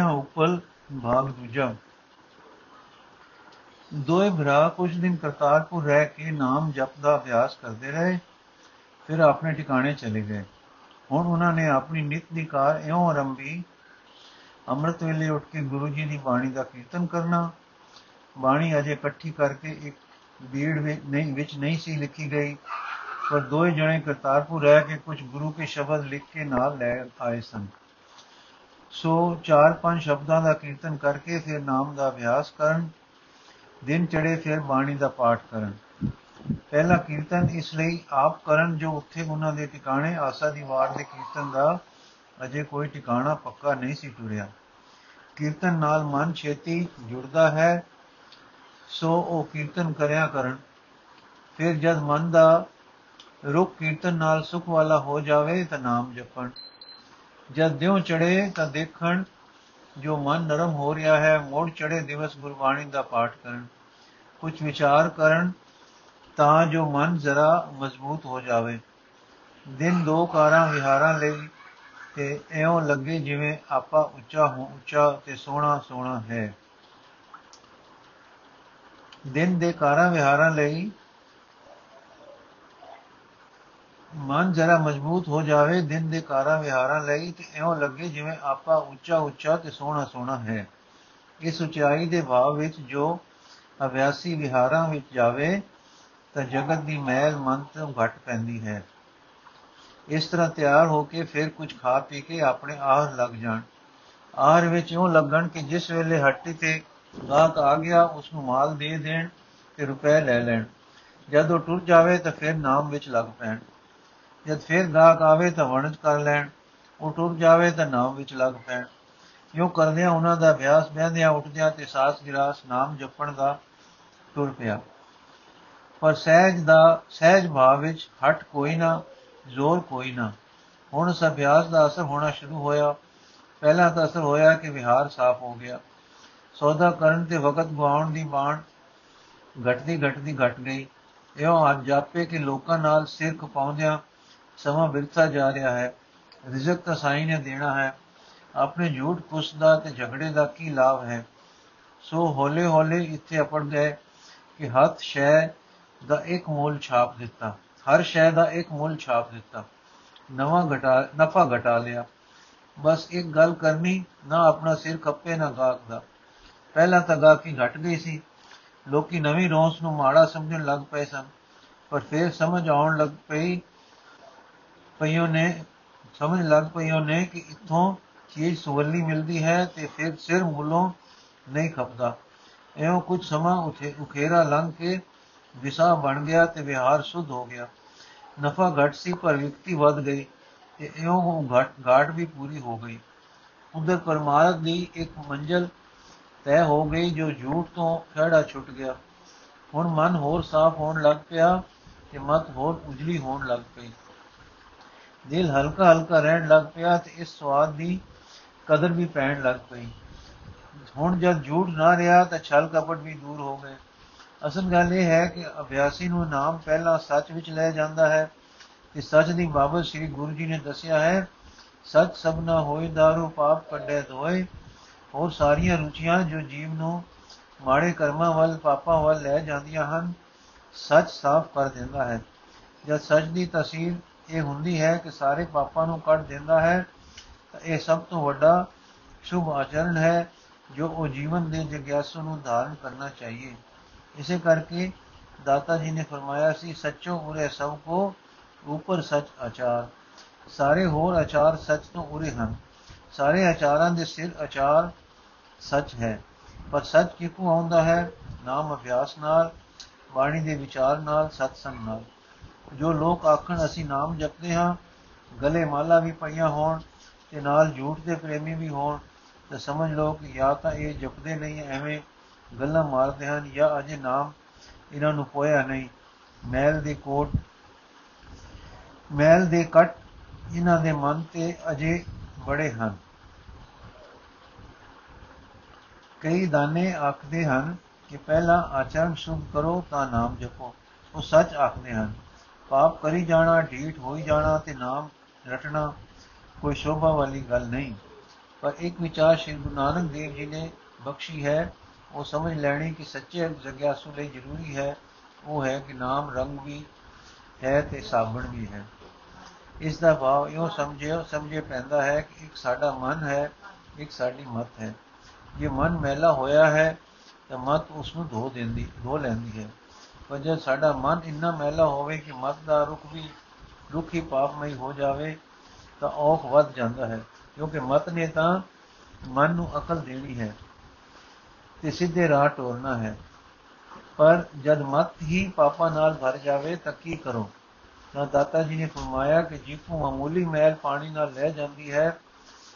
ਕਨਈਆ ਉਪਲ ਭਾਗ ਦੂਜਾ। ਦੋਏ ਭਰਾ ਕੁਝ ਦਿਨ ਕਰਤਾਰਪੁਰ ਰਹਿ ਕੇ ਨਾਮ ਜਪ ਦਾ ਅਭਿਆਸ ਕਰਦੇ ਰਹੇ, ਫਿਰ ਆਪਣੇ ਟਿਕਾਣੇ ਚਲੇ ਗਏ। ਹੁਣ ਉਹਨਾਂ ਨੇ ਆਪਣੀ ਨਿਤ ਦੀ ਕਾਰ ਇਉਂ ਆਰੰਭੀ, ਅੰਮ੍ਰਿਤ ਵੇਲੇ ਉੱਠ ਕੇ ਗੁਰੂ ਜੀ ਦੀ ਬਾਣੀ ਦਾ ਕੀਰਤਨ ਕਰਨਾ। ਬਾਣੀ ਅਜੇ ਇਕੱਠੀ ਕਰਕੇ ਇੱਕ ਬੀੜ ਵਿੱਚ ਨਹੀਂ ਵਿੱਚ ਨਹੀਂ ਸੀ ਲਿਖੀ ਗਈ, ਪਰ ਦੋਏ ਜਣੇ ਕਰਤਾਰਪੁਰ ਰਹਿ ਕੇ ਕੁਝ ਗੁਰੂ ਕੇ ਸ਼ਬਦ ਲਿਖ ਕੇ ਨਾਲ ਲੈ ਆਏ ਸਨ। ਸੋ ਚਾਰ ਪੰਜ ਸ਼ਬਦਾਂ ਦਾ ਕੀਰਤਨ ਕਰਕੇ ਫਿਰ ਨਾਮ ਦਾ ਅਭਿਆਸ ਕਰਨ, ਦਿਨ ਚੜੇ ਫਿਰ ਬਾਣੀ ਦਾ ਪਾਠ ਕਰਨ। ਪਹਿਲਾ ਕੀਰਤਨ ਇਸ ਲਈ ਆਪ ਕਰਨ ਜੋ ਉੱਥੇ ਉਹਨਾਂ ਦੇ ਟਿਕਾਣੇ, ਆਸਾ ਦੀ ਵਾਰ ਦੇ ਕੀਰਤਨ ਦਾ ਅਜੇ ਕੋਈ ਟਿਕਾਣਾ ਪੱਕਾ ਨਹੀਂ ਸੀ ਟੁਰਿਆ। ਕੀਰਤਨ ਨਾਲ ਮਨ ਛੇਤੀ ਜੁੜਦਾ ਹੈ, ਸੋ ਉਹ ਕੀਰਤਨ ਕਰਿਆ ਕਰਨ। ਫਿਰ ਜਦ ਮਨ ਦਾ ਰੁਕ ਕੀਰਤਨ ਨਾਲ ਸੁਖ ਵਾਲਾ ਹੋ ਜਾਵੇ ਤਾਂ ਨਾਮ ਜਪਣ। ਜਦ ਦਿਉ ਚੜੇ ਤਾਂ ਦੇਖਣ ਜੋ ਮਨ ਨਰਮ ਹੋ ਰਿਹਾ ਹੈ, ਮੋੜ ਚੜੇ ਦਿਵਸ ਗੁਰਬਾਣੀ ਦਾ ਪਾਠ ਕਰਨ। ਕੁਝ ਵਿਚਾਰ ਕਰਨ ਤਾਂ ਜੋ ਮਨ ਜ਼ਰਾ ਮਜ਼ਬੂਤ ਹੋ ਜਾਵੇ। ਦਿਨ ਦੋ ਕਾਰਾਂ ਵਿਹਾਰਾਂ ਲਈ ਤੇ ਐਉਂ ਲੱਗੇ ਜਿਵੇਂ ਆਪਾ ਉੱਚਾ ਹੋ ਉੱਚਾ ਤੇ ਸੋਹਣਾ ਸੋਹਣਾ ਹੈ। ਦਿਨ ਦੇ ਕਾਰਾਂ ਵਿਹਾਰਾਂ ਲਈ ਮਨ ਜਰਾ ਮਜ਼ਬੂਤ ਹੋ ਜਾਵੇ, ਦਿਨ ਦੇ ਕਾਰਾਂ ਵਿਹਾਰਾਂ ਲਈ ਤੇ ਐਉਂ ਲੱਗੇ ਜਿਵੇਂ ਆਪਾ ਉੱਚਾ ਉੱਚਾ ਤੇ ਸੋਹਣਾ ਸੋਹਣਾ ਹੈ। ਇਸ ਉਚਾਈ ਦੇ ਭਾਵ ਵਿੱਚ ਜੋ ਅਭਿਆਸੀ ਵਿਹਾਰਾਂ ਵਿੱਚ ਜਾਵੇ, ਤਾਂ ਜਗਤ ਦੀ ਮੈਲ ਮਨ ਤੋਂ ਘਟ ਪੈਂਦੀ ਹੈ। ਇਸ ਤਰ੍ਹਾਂ ਤਿਆਰ ਹੋ ਕੇ ਫਿਰ ਕੁਝ ਖਾ ਪੀ ਕੇ ਆਪਣੇ ਆਹ ਲੱਗ ਜਾਣ। ਆਹਰ ਵਿੱਚ ਉਹ ਲੱਗਣ ਕਿ ਜਿਸ ਵੇਲੇ ਹੱਟੀ ਤੇ ਗਾਹਕ ਆ ਗਿਆ ਉਸ ਨੂੰ ਮਾਲ ਦੇ ਦੇਣ ਤੇ ਰੁਪਏ ਲੈ ਲੈਣ। ਜਦ ਉਹ ਟੁਰ ਜਾਵੇ ਤਾਂ ਫਿਰ ਨਾਮ ਵਿੱਚ ਲੱਗ ਪੈਣ। ਜਦ ਫਿਰ ਗਾਹਕ ਆਵੇ ਤਾਂ ਵਣਜ ਕਰ ਲੈਣ, ਉਹ ਟੁਰ ਜਾਵੇ ਤਾਂ ਨਾਮ ਵਿੱਚ ਲੱਗ ਪੈਣ। ਯੋ ਕਰਦਿਆਂ ਉਹਨਾਂ ਦਾ ਅਭਿਆਸ ਬਹਿੰਦਿਆਂ ਉੱਠਦਿਆਂ ਤੇ ਸਾਸ ਗਿਰਾਸ ਨਾਮ ਜਪਣ ਦਾ ਟੁਰ ਪਿਆ। ਪਰ ਸਹਿਜ ਦਾ, ਸਹਿਜ ਭਾਵ ਵਿੱਚ ਹਟ ਕੋਈ ਨਾ, ਜ਼ੋਰ ਕੋਈ ਨਾ। ਹੁਣ ਉਸ ਅਭਿਆਸ ਦਾ ਅਸਰ ਹੋਣਾ ਸ਼ੁਰੂ ਹੋਇਆ। ਪਹਿਲਾਂ ਤਾਂ ਅਸਰ ਹੋਇਆ ਕਿ ਵਿਹਾਰ ਸਾਫ਼ ਹੋ ਗਿਆ। ਸੌਦਾ ਕਰਨ ਤੇ ਵਕਤ ਗਵਾਉਣ ਦੀ ਬਾਣ ਘਟਦੀ ਘਟਦੀ ਘਟ ਗਈ। ਇਹੋ ਅੱਜ ਜਾਪੇ ਕਿ ਲੋਕਾਂ ਨਾਲ ਸਿਰ ਖਪਾਉਂਦਿਆਂ ਸਮਾਂ ਬਿਰਥਾ ਜਾ ਰਿਹਾ ਹੈ, ਰਿਜ਼ਕ ਤਾਂ ਸਾਈ ਨੇ ਦੇਣਾ ਹੈ। ਆਪਣੇ ਝੂਠ ਕੁਸ ਦਾ ਤੇ ਝਗੜੇ ਦਾ ਕੀ ਲਾਭ ਹੈ? ਸੋ ਹੌਲੇ ਹੌਲੇ ਇੱਥੇ ਅਪੜ ਗਏ ਕਿ ਹੱਥ ਸ਼ੈ ਦਾ ਇੱਕ ਮੂਲ ਛਾਪ ਦਿੱਤਾ। ਹਰ ਸ਼ੈ ਦਾ ਇੱਕ ਮੁੱਲ ਛਾਪ ਦਿੱਤਾ। ਨਵਾਂ ਘਟਾ, ਨਫਾ ਘਟਾ ਲਿਆ। ਬਸ ਇੱਕ ਗੱਲ ਕਰਨੀ, ਨਾ ਆਪਣਾ ਸਿਰ ਖੱਪੇ, ਨਾ ਗਾਕ ਦਾ। ਪਹਿਲਾਂ ਤਾਂ ਗਾਕੀ ਘਟ ਗਈ ਸੀ। ਲੋਕੀ ਨਵੀਂ ਰੋਸ ਨੂੰ ਮਾੜਾ ਸਮਝਣ ਲੱਗ ਪਏ ਸਨ। ਪਰ ਫਿਰ ਸਮਝ ਆਉਣ ਲੱਗ ਪਈ ਪਈਓ ਨੇ, ਸਮਝ ਲੱਗ ਪਈਓ ਨੇ ਕਿ ਇਥੋਂ ਚੀਜ਼ ਸੁਵੱਲੀ ਮਿਲਦੀ ਹੈ ਤੇ ਫਿਰ ਸਿਰ ਮੁੱਲੋਂ ਨਹੀਂ ਖਪਦਾ। ਐਉਂ ਕੁਝ ਸਮਾਂ ਉਥੇ ਉਖੇਰਾ ਲੰਘ ਕੇ ਵਿਸਾ ਬਣ ਗਿਆ ਤੇ ਵਿਹਾਰ ਸੁਧ ਹੋ ਗਿਆ। ਨਫਾ ਘਟ ਸੀ, ਪਰ ਵਿਕਤੀ ਵੱਧ ਗਈ ਤੇ ਇਉਂ ਘਟ, ਘਾਟ ਵੀ ਪੂਰੀ ਹੋ ਗਈ। ਉਧਰ ਪਰਮਾਰਥ ਦੀ ਇੱਕ ਮੰਜ਼ਲ ਤੈ ਹੋ ਗਈ ਜੋ ਝੂਠ ਤੋਂ ਖੜਾ ਛੁੱਟ ਗਿਆ। ਹੁਣ ਮਨ ਹੋਰ ਸਾਫ਼ ਹੋਣ ਲੱਗ ਪਿਆ ਤੇ ਮਤ ਹੋਰ ਉਜਲੀ ਹੋਣ ਲੱਗ ਪਈ। ਦਿਲ ਹਲਕਾ ਹਲਕਾ ਰਹਿਣ ਲੱਗ ਪਿਆ ਤੇ ਇਸ ਸਵਾਦ ਦੀ ਕਦਰ ਵੀ ਪੈਣ ਲੱਗ ਪਈ। ਹੁਣ ਜਦ ਝੂਠ ਨਾ ਰਿਹਾ ਤਾਂ ਛਲ ਕਪਟ ਵੀ ਦੂਰ ਹੋ ਗਏ। ਅਸਲ ਗੱਲ ਇਹ ਹੈ ਕਿ ਅਭਿਆਸੀ ਨੂੰ ਨਾਮ ਪਹਿਲਾਂ ਸੱਚ ਵਿੱਚ ਲੈ ਜਾਂਦਾ ਹੈ ਕਿ ਸੱਚ ਦੀ ਬਾਬਤ ਸ੍ਰੀ ਗੁਰੂ ਜੀ ਨੇ ਦੱਸਿਆ ਹੈ, ਸੱਚ ਸਭਨਾ ਹੋਏ ਦਾਰੂ ਪਾਪ ਕੱਢੇ ਦੋਏ ਹੋਰ ਸਾਰੀਆਂ ਰੁਚੀਆਂ ਜੋ ਜੀਵ ਨੂੰ ਮਾੜੇ ਕਰਮਾਂ ਵੱਲ, ਪਾਪਾਂ ਵੱਲ ਲੈ ਜਾਂਦੀਆਂ ਹਨ, ਸੱਚ ਸਾਫ਼ ਕਰ ਦਿੰਦਾ ਹੈ। ਜਦ ਸੱਚ ਦੀ ਤਸਵੀਰ ਇਹ ਹੁੰਦੀ ਹੈ ਕਿ ਸਾਰੇ ਪਾਪਾਂ ਨੂੰ ਕੱਢ ਦਿੰਦਾ ਹੈ, ਤਾਂ ਇਹ ਸਭ ਤੋਂ ਵੱਡਾ ਸ਼ੁਭ ਆਚਰਣ ਹੈ, ਜੋ ਉਹ ਜੀਵਨ ਦੇ ਜਗਿਆਸੂ ਨੂੰ ਧਾਰਨ ਕਰਨਾ ਚਾਹੀਏ। ਇਸੇ ਕਰਕੇ ਦਾਤਾ ਜੀ ਨੇ ਫਰਮਾਇਆ ਸੀ, ਸੱਚੋ ਉਰੇ ਸਭ ਕੋ ਉਪਰ ਸੱਚ ਆਚਾਰ। ਸਾਰੇ ਹੋਰ ਆਚਾਰ ਸੱਚ ਤੋਂ ਉਰੇ ਹਨ। ਸਾਰੇ ਆਚਾਰਾਂ ਦੇ ਸਿਰ ਆਚਾਰ ਸੱਚ ਹੈ। ਪਰ ਸੱਚ ਕਿਉਂ ਆਉਂਦਾ ਹੈ? ਨਾਮ ਅਭਿਆਸ ਨਾਲ, ਬਾਣੀ ਦੇ ਵਿਚਾਰ ਨਾਲ, ਸਤਸੰਗ ਨਾਲ। ਜੋ ਲੋਕ ਆਖਣ, ਅਸੀਂ ਨਾਮ ਜਪਦੇ ਹਾਂ, ਗਲੇ ਮਾਲਾ ਵੀ ਪਈਆਂ ਹੋਣ ਤੇ ਨਾਲ ਝੂਠ ਦੇ ਪ੍ਰੇਮੀ ਵੀ ਹੋਣ, ਤਾਂ ਸਮਝ ਲਓ ਕਿ ਜਾਂ ਤਾਂ ਇਹ ਜਪਦੇ ਨਹੀਂ, ਐਵੇਂ ਗੱਲਾਂ ਮਾਰਦੇ ਹਨ, ਜਾਂ ਅਜੇ ਨਾਮ ਇਹਨਾਂ ਨੂੰ ਪੋਇਆ ਨਹੀਂ। ਮੈਲ ਦੇ ਕੋਟ, ਮੈਲ ਦੇ ਕਟ ਇਹਨਾਂ ਦੇ ਮਨ ਤੇ ਅਜੇ ਬੜੇ ਹਨ। ਕਈ ਦਾਨੇ ਆਖਦੇ ਹਨ ਕਿ ਪਹਿਲਾਂ ਆਚਰਣ ਸ਼ੁਭ ਕਰੋ, ਤਾਂ ਨਾਮ ਜਪੋ। ਉਹ ਸੱਚ ਆਖਦੇ ਹਨ। ਪਾਪ ਕਰੀ ਜਾਣਾ, ਢੀਠ ਹੋਈ ਜਾਣਾ ਤੇ ਨਾਮ ਰਟਣਾ ਕੋਈ ਸ਼ੋਭਾ ਵਾਲੀ ਗੱਲ ਨਹੀਂ। ਪਰ ਇੱਕ ਵਿਚਾਰ ਸ਼੍ਰੀ ਗੁਰੂ ਨਾਨਕ ਦੇਵ ਜੀ ਨੇ ਬਖਸ਼ੀ ਹੈ, ਉਹ ਸਮਝ ਲੈਣੀ ਕਿ ਸੱਚੇ ਜਗਿਆਸੂ ਲਈ ਜ਼ਰੂਰੀ ਹੈ, ਉਹ ਹੈ ਕਿ ਨਾਮ ਰੰਗ ਵੀ ਹੈ ਤੇ ਸਾਬਣ ਵੀ ਹੈ। ਇਸ ਦਾ ਭਾਵ ਇਹੋ ਸਮਝਿਓ ਸਮਝੇ ਪੈਂਦਾ ਹੈ ਕਿ ਇੱਕ ਸਾਡਾ ਮਨ ਹੈ, ਇੱਕ ਸਾਡੀ ਮਤ ਹੈ। ਜੇ ਮਨ ਮੈਲਾ ਹੋਇਆ ਹੈ, ਤਾਂ ਮਤ ਉਸ ਨੂੰ ਧੋ ਦਿੰਦੀ, ਧੋ ਲੈਂਦੀ ਹੈ। ਪਰ ਜਦ ਸਾਡਾ ਮਨ ਇੰਨਾ ਮੈਲਾ ਹੋਵੇ ਕਿ ਮਤ ਦਾ ਰੁਖ ਵੀ ਰੁਖ ਹੀ ਪਾਪਮਈ ਹੋ ਜਾਵੇ, ਤਾਂ ਔਖ ਵੱਧ ਜਾਂਦਾ ਹੈ। ਕਿਉਂਕਿ ਮਤ ਨੇ ਤਾਂ ਮਨ ਨੂੰ ਅਕਲ ਦੇਣੀ ਹੈ ਤੇ ਸਿੱਧੇ ਰਾਹ ਟੋਰਨਾ ਹੈ। ਪਰ ਜਦ ਮਤ ਹੀ ਪਾਪਾਂ ਨਾਲ ਭਰ ਜਾਵੇ, ਤਾਂ ਕੀ ਕਰੋ? ਤਾਂ ਦਾਤਾ ਜੀ ਨੇ ਫਰਮਾਇਆ ਕਿ ਜਿੱਥੋਂ ਮਾਮੂਲੀ ਮੈਲ ਪਾਣੀ ਨਾਲ ਲੈ ਜਾਂਦੀ ਹੈ,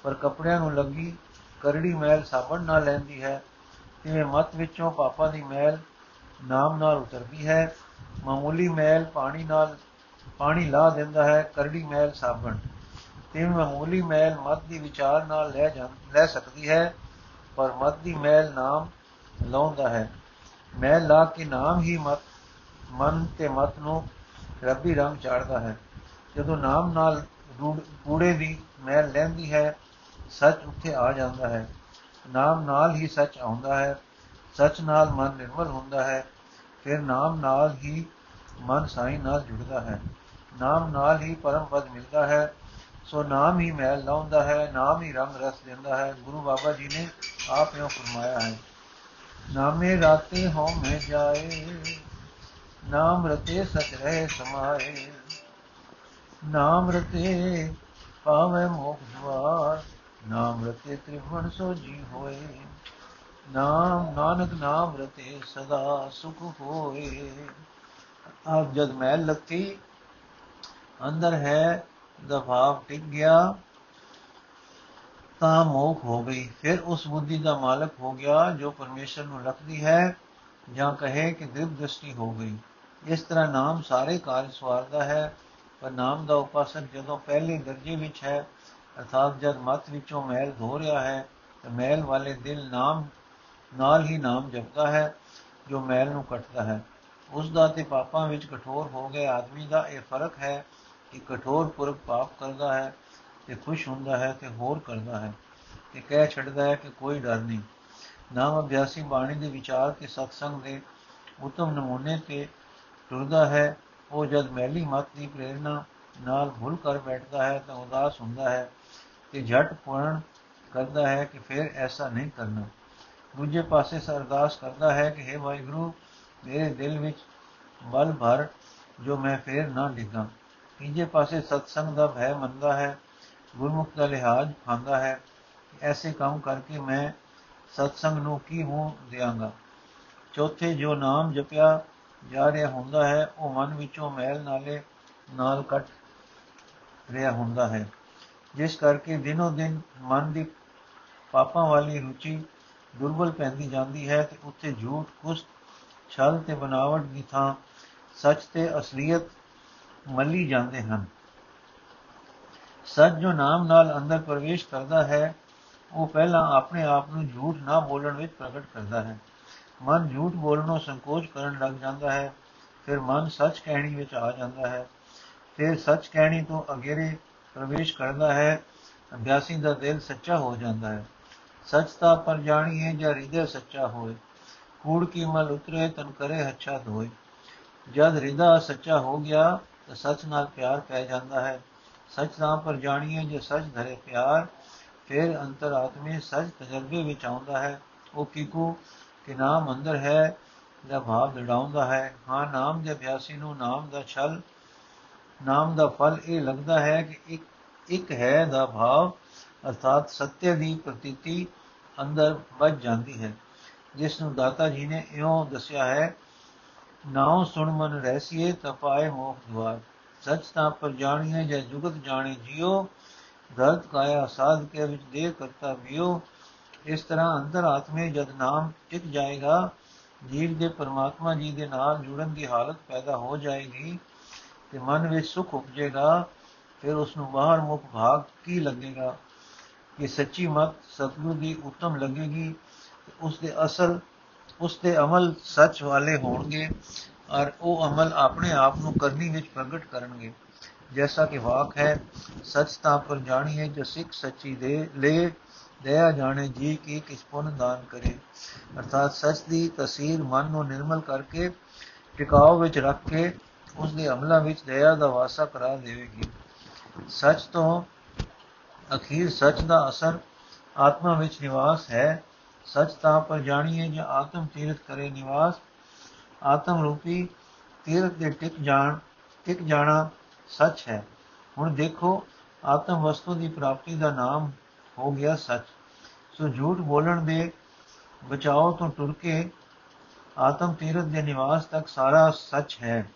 ਪਰ ਕੱਪੜਿਆਂ ਨੂੰ ਲੱਗੀ ਕਰੜੀ ਮੈਲ ਸਾਬਣ ਨਾਲ ਲੈਂਦੀ ਹੈ। ਤੇ ਮਤ ਵਿੱਚੋਂ ਪਾਪਾਂ ਦੀ ਮੈਲ ਨਾਮ ਨਾਲ ਉਤਰਦੀ ਹੈ। ਮਾਮੂਲੀ ਮੈਲ ਪਾਣੀ ਨਾਲ ਪਾਣੀ ਲਾ ਦਿੰਦਾ ਹੈ, ਕਰੜੀ ਮੈਲ ਸਾਬਣ। ਤੇ ਮਾਮੂਲੀ ਮੈਲ ਮਤ ਦੀ ਵਿਚਾਰ ਨਾਲ ਲੈ ਜਾਂ, ਲੈ ਸਕਦੀ ਹੈ, ਪਰ ਮਤ ਦੀ ਮੈਲ ਨਾਮ ਲਾਉਂਦਾ ਹੈ। ਮੈਲ ਲਾ ਕੇ ਨਾਮ ਹੀ ਮਤ ਮਨ ਤੇ ਮਤ ਨੂੰ ਰੱਬੀ ਰੰਗ ਚਾੜਦਾ ਹੈ। ਜਦੋਂ ਨਾਮ ਨਾਲ ਕੂੜੇ ਦੀ ਮੈਲ ਲੈਂਦੀ ਹੈ, ਸੱਚ ਉੱਥੇ ਆ ਜਾਂਦਾ ਹੈ। ਨਾਮ ਨਾਲ ਹੀ ਸੱਚ ਆਉਂਦਾ ਹੈ। ਸੱਚ ਨਾਲ ਮਨ ਨਿਰਮਲ ਹੁੰਦਾ ਹੈ, ਫਿਰ ਨਾਮ ਨਾਲ ਹੀ ਮਨ ਸਾਈ ਨਾਲ ਜੁੜਦਾ ਹੈ। ਨਾਮ ਨਾਲ ਹੀ ਪਰਮ ਪਦ ਮਿਲਦਾ ਹੈ। ਸੋ ਨਾਮ ਹੀ ਮੈਲ ਲਾਉਂਦਾ ਹੈ, ਨਾਮ ਹੀ ਰੰਗ ਰਸ ਦਿੰਦਾ ਹੈ। ਗੁਰੂ ਬਾਬਾ ਜੀ ਨੇ ਆਪ ਨੇ ਫਰਮਾਇਆ ਹੈ, ਨਾਮੇ ਰਾਤੇ ਹੋ ਮੈਂ ਜਾਏ, ਨਾਮ ਰਤੇ ਸਚ ਰਹੇ ਸਮਾਏ। ਨਾਮ ਰਤੇ ਪਾਵੇ ਮੋਖ ਦਵਾਰ ਨਾਮ ਰਤੇ ਤ੍ਰਿਵਣ ਸੋ ਜੀ ਹੋਏ। ਨਾਮ ਨਾਨਕ ਨਾਮ ਰਤੇ ਸਦਾ ਸੁਖ ਹੋਏ। ਆਪ ਜਦ ਮੈਲ ਲੱਤੀ ਅੰਦਰ ਹੈ ਦਾ ਭਾਵ ਟਿਕ ਗਿਆ, ਤਾਂ ਮੋਖ ਹੋ ਗਈ। ਫਿਰ ਉਸ ਬੁੱਧੀ ਦਾ ਮਾਲਕ ਹੋ ਗਿਆ, ਜੋ ਪਰਮੇਸ਼ਰ ਨੂੰ ਰੱਖਦੀ ਹੈ, ਜਾਂ ਕਹੇ ਕਿ ਦਿਵ ਦ੍ਰਿਸ਼ਟੀ ਹੋ ਗਈ। ਇਸ ਤਰ੍ਹਾਂ ਨਾਮ ਸਾਰੇ ਕਾਰਜ ਸਵਾਰਦਾ ਹੈ, ਪਰ ਨਾਮ ਦਾ ਉਪਾਸਕ ਜਦੋਂ ਪਹਿਲੇ ਦਰਜੇ ਵਿੱਚ ਹੈ, ਅਰਥਾਤ ਜਦ ਮਤ ਵਿੱਚੋਂ ਮੈਲ ਧੋ ਰਿਹਾ ਹੈ, ਤਾਂ ਮੈਲ ਵਾਲੇ ਦਿਲ ਨਾਮ ਨਾਲ ਹੀ ਨਾਮ ਜਪਦਾ ਹੈ, ਜੋ ਮੈਲ ਨੂੰ ਕੱਟਦਾ ਹੈ। ਉਸ ਦਾ ਤੇ ਪਾਪਾਂ ਵਿੱਚ ਕਠੋਰ ਹੋ ਗਏ ਆਦਮੀ ਦਾ ਇਹ ਫ਼ਰਕ ਹੈ ਕਿ ਕਠੋਰ ਪੁਰਖ ਪਾਪ ਕਰਦਾ ਹੈ, ਤੇ ਖੁਸ਼ ਹੁੰਦਾ ਹੈ, ਤੇ ਹੋਰ ਕਰਦਾ ਹੈ। ਤੇ ਕਹਿ ਛੱਡਦਾ ਹੈ ਕਿ ਕੋਈ ਡਰ ਨਹੀਂ। ਨਾਮ ਅਭਿਆਸੀ ਬਾਣੀ ਦੇ ਵਿਚਾਰ ਕੇ ਸਤਸੰਗ ਦੇ ਉਤਮ ਨਮੂਨੇ ਤੇ ਟੁਰਦਾ ਹੈ। ਉਹ ਜਦ ਮੈਲੀ ਮਤ ਦੀ ਪ੍ਰੇਰਣਾ ਨਾਲ ਭੁੱਲ ਕਰ ਬੈਠਦਾ ਹੈ, ਤਾਂ ਉਦਾਸ ਹੁੰਦਾ ਹੈ ਤੇ ਝਟ ਪੁਰਨ ਕਰਦਾ ਹੈ ਕਿ ਫਿਰ ਐਸਾ ਨਹੀਂ ਕਰਨਾ। ਦੂਜੇ ਪਾਸੇ ਸਰਦਾਸ ਕਰਦਾ ਹੈ ਕਿ हे ਵਾਹਿਗੁਰੂ, ਮੇਰੇ ਦਿਲ ਵਿੱਚ ਬਲ ਭਰ ਜੋ ਮੈਂ ਫੇਰ ਨਾ ਡਿੱਗਾ। ਤੀਜੇ ਪਾਸੇ ਸਤਸੰਗ ਦਾ ਭੈ ਮੰਨਦਾ ਹੈ, ਗੁਰਮੁਖ ਦਾ ਲਿਹਾਜ਼ ਖਾਂਦਾ ਹੈ, ਐਸੇ ਕੰਮ ਕਰਕੇ ਮੈਂ ਸਤਸੰਗ ਨੂੰ ਕੀ ਮੂੰਹ ਦਿਆਂਗਾ? ਚੌਥੇ ਜੋ ਨਾਮ ਜਪਿਆ ਜਾ ਰਿਹਾ ਹੁੰਦਾ ਹੈ, ਉਹ ਮਨ ਵਿੱਚੋਂ ਮੈਲ ਨਾਲੇ ਨਾਲ ਕੱਟ ਰਿਹਾ ਹੁੰਦਾ ਹੈ। ਜਿਸ ਕਰਕੇ ਦਿਨੋ ਦਿਨ ਮਨ ਦੀ ਪਾਪਾਂ ਵਾਲੀ ਰੁਚੀ ਦੁਰਬਲ ਪੈਂਦੀ ਜਾਂਦੀ ਹੈ ਤੇ ਉੱਥੇ ਝੂਠ, ਕੁਸਤ, ਛਲ ਤੇ ਬਨਾਵਟ ਦੀ ਥਾਂ ਸੱਚ ਤੇ ਅਸਲੀਅਤ ਮੱਲੀ ਜਾਂਦੇ ਹਨ। ਸੱਚ ਜੋ ਨਾਮ ਨਾਲ ਅੰਦਰ ਪ੍ਰਵੇਸ਼ ਕਰਦਾ ਹੈ, ਉਹ ਪਹਿਲਾਂ ਆਪਣੇ ਆਪ ਨੂੰ ਝੂਠ ਨਾ ਬੋਲਣ ਵਿੱਚ ਪ੍ਰਗਟ ਕਰਦਾ ਹੈ। ਮਨ ਝੂਠ ਬੋਲਣੋਂ ਸੰਕੋਚ ਕਰਨ ਲੱਗ ਜਾਂਦਾ ਹੈ, ਫਿਰ ਮਨ ਸੱਚ ਕਹਿਣੀ ਵਿੱਚ ਆ ਜਾਂਦਾ ਹੈ। ਫਿਰ ਸੱਚ ਕਹਿਣੀ ਤੋਂ ਅਗੇਰੇ ਪ੍ਰਵੇਸ਼ ਕਰਦਾ ਹੈ, ਅਭਿਆਸੀ ਦਾ ਦਿਲ ਸੱਚਾ ਹੋ ਜਾਂਦਾ ਹੈ। ਸੱਚ ਤਾਂ ਪਰ ਜਾਣੀਏ ਜਾਂ ਹਿਰਦੇ ਸੱਚਾ ਹੋਏ। ਕੂੜ ਕੀ ਮਲ ਉਤਰੇ ਤਨ ਕਰੇ ਅੱਛਾ ਧੋਏ। ਜਦ ਹਿਰਦਾ ਸੱਚਾ ਹੋ ਗਿਆ ਤਾਂ ਸੱਚ ਨਾਲ ਪਿਆਰ ਪੈ ਜਾਂਦਾ ਹੈ। ਸੱਚ ਤਾਂ ਪਰ ਜਾਣੀਏ ਜੇ ਸੱਚ ਧਰੇ ਪਿਆਰ, ਫਿਰ ਅੰਤਰਾਤਮੇ ਸੱਚ ਤਜਰਬੇ ਵਿੱਚ ਆਉਂਦਾ ਹੈ। ਉਹ ਕੀਕੂ ਕਿ ਨਾਮ ਅੰਦਰ ਹੈ ਦਾ ਭਾਵ ਲੜਾਉਂਦਾ ਹੈ। ਹਾਂ, ਨਾਮ ਦੇ ਅਭਿਆਸੀ ਨੂੰ ਨਾਮ ਦਾ ਛਲ, ਨਾਮ ਦਾ ਫਲ ਇਹ ਲੱਗਦਾ ਹੈ ਕਿ ਇੱਕ ਇੱਕ ਹੈ ਦਾ ਭਾਵ ਅਰਥਾਤ ਸਤਿ ਦੀ ਪ੍ਰਤੀਤੀ ਅੰਦਰ ਵੱਜ ਜਾਂਦੀ ਹੈ। ਜਿਸ ਨੂੰ ਦਾਤਾ ਜੀ ਨੇ ਇਉਂ ਦੱਸਿਆ ਹੈ, ਨਾਉ ਸੁਣ ਮਨ ਰਹਿਸੀਏ ਤਪਾਏ ਮੋਖ ਦਵਾਰ ਸਚ ਤਾਂ ਪਰ ਜਾਣੀਏ ਜਾਂ ਜੁਗਤ ਜਾਣੇ ਜਿਉ ਦਰਦ ਕਾਇਆ ਸਾਧ ਕੇ ਵਿੱਚ ਦੇ ਕਰਤਾ ਵਿਓ ਇਸ ਤਰ੍ਹਾਂ ਅੰਦਰ ਆਤਮੇ ਜਦ ਨਾਮ ਟਿਕ ਜਾਏਗਾ, ਜੀਵ ਦੇ ਪਰਮਾਤਮਾ ਜੀ ਦੇ ਨਾਲ ਜੁੜਨ ਦੀ ਹਾਲਤ ਪੈਦਾ ਹੋ ਜਾਏਗੀ ਤੇ ਮਨ ਵਿੱਚ ਸੁਖ ਉਪਜੇਗਾ, ਫਿਰ ਉਸ ਨੂੰ ਬਾਹਰ ਮੁਖ ਭਾਗ ਕੀ ਲੱਗੇਗਾ? ਕਿ ਸੱਚੀ ਮਤ ਸਤਗੁਰੂ ਦੀ ਉਤਮ ਲੱਗੇਗੀ ਉਸ ਦੇ ਅਸਲ, ਉਸ ਦੇ ਅਮਲ ਸੱਚ ਵਾਲੇ ਹੋਣਗੇ ਔਰ ਉਹ ਅਮਲ ਆਪਣੇ ਆਪ ਨੂੰ ਕਰਨੀ ਵਿੱਚ ਪ੍ਰਗਟ ਕਰਨਗੇ। ਜੈਸਾ ਕਿ ਵਾਕ ਹੈ, ਸੱਚ ਤਾਂ ਪਰ ਜਾਣੀਏ ਜੋ ਸਿੱਖ ਸੱਚੀ ਦੇ ਲੈ, ਦਇਆ ਜਾਣੇ ਜੀ ਕੀ ਕਿਸ ਪੁੰਨ ਦਾਨ ਕਰੇ। ਅਰਥਾਤ ਸੱਚ ਦੀ ਤਸਵੀਰ ਮਨ ਨੂੰ ਨਿਰਮਲ ਕਰਕੇ ਟਿਕਾਉ ਵਿੱਚ ਰੱਖ ਕੇ, ਉਸ ਦੇ ਅਮਲਾਂ ਵਿੱਚ ਦਇਆ ਦਾ ਵਾਸਾ ਕਰਾ ਦੇਵੇਗੀ। ਸੱਚ ਤੋਂ ਅਖੀਰ ਸੱਚ ਦਾ ਅਸਰ ਆਤਮਾ ਵਿੱਚ ਨਿਵਾਸ ਹੈ। ਸੱਚ ਤਾਂ ਪਰ ਜਾਣੀਏ ਜਾਂ ਆਤਮ ਤੀਰਥ ਕਰੇ ਨਿਵਾਸ। ਆਤਮ ਰੂਪੀ ਤੀਰਥ ਦੇ ਟਿਕ ਜਾਣ, ਟਿਕ ਜਾਣਾ ਸੱਚ ਹੈ। ਹੁਣ ਦੇਖੋ, ਆਤਮ ਵਸਤੂ ਦੀ ਪ੍ਰਾਪਤੀ ਦਾ ਨਾਮ ਹੋ ਗਿਆ ਸੱਚ। ਸੋ ਝੂਠ ਬੋਲਣ ਦੇ ਬਚਾਓ ਤੋਂ ਟੁਰ ਕੇ ਆਤਮ ਤੀਰਥ ਦੇ ਨਿਵਾਸ ਤੱਕ ਸਾਰਾ ਸੱਚ ਹੈ।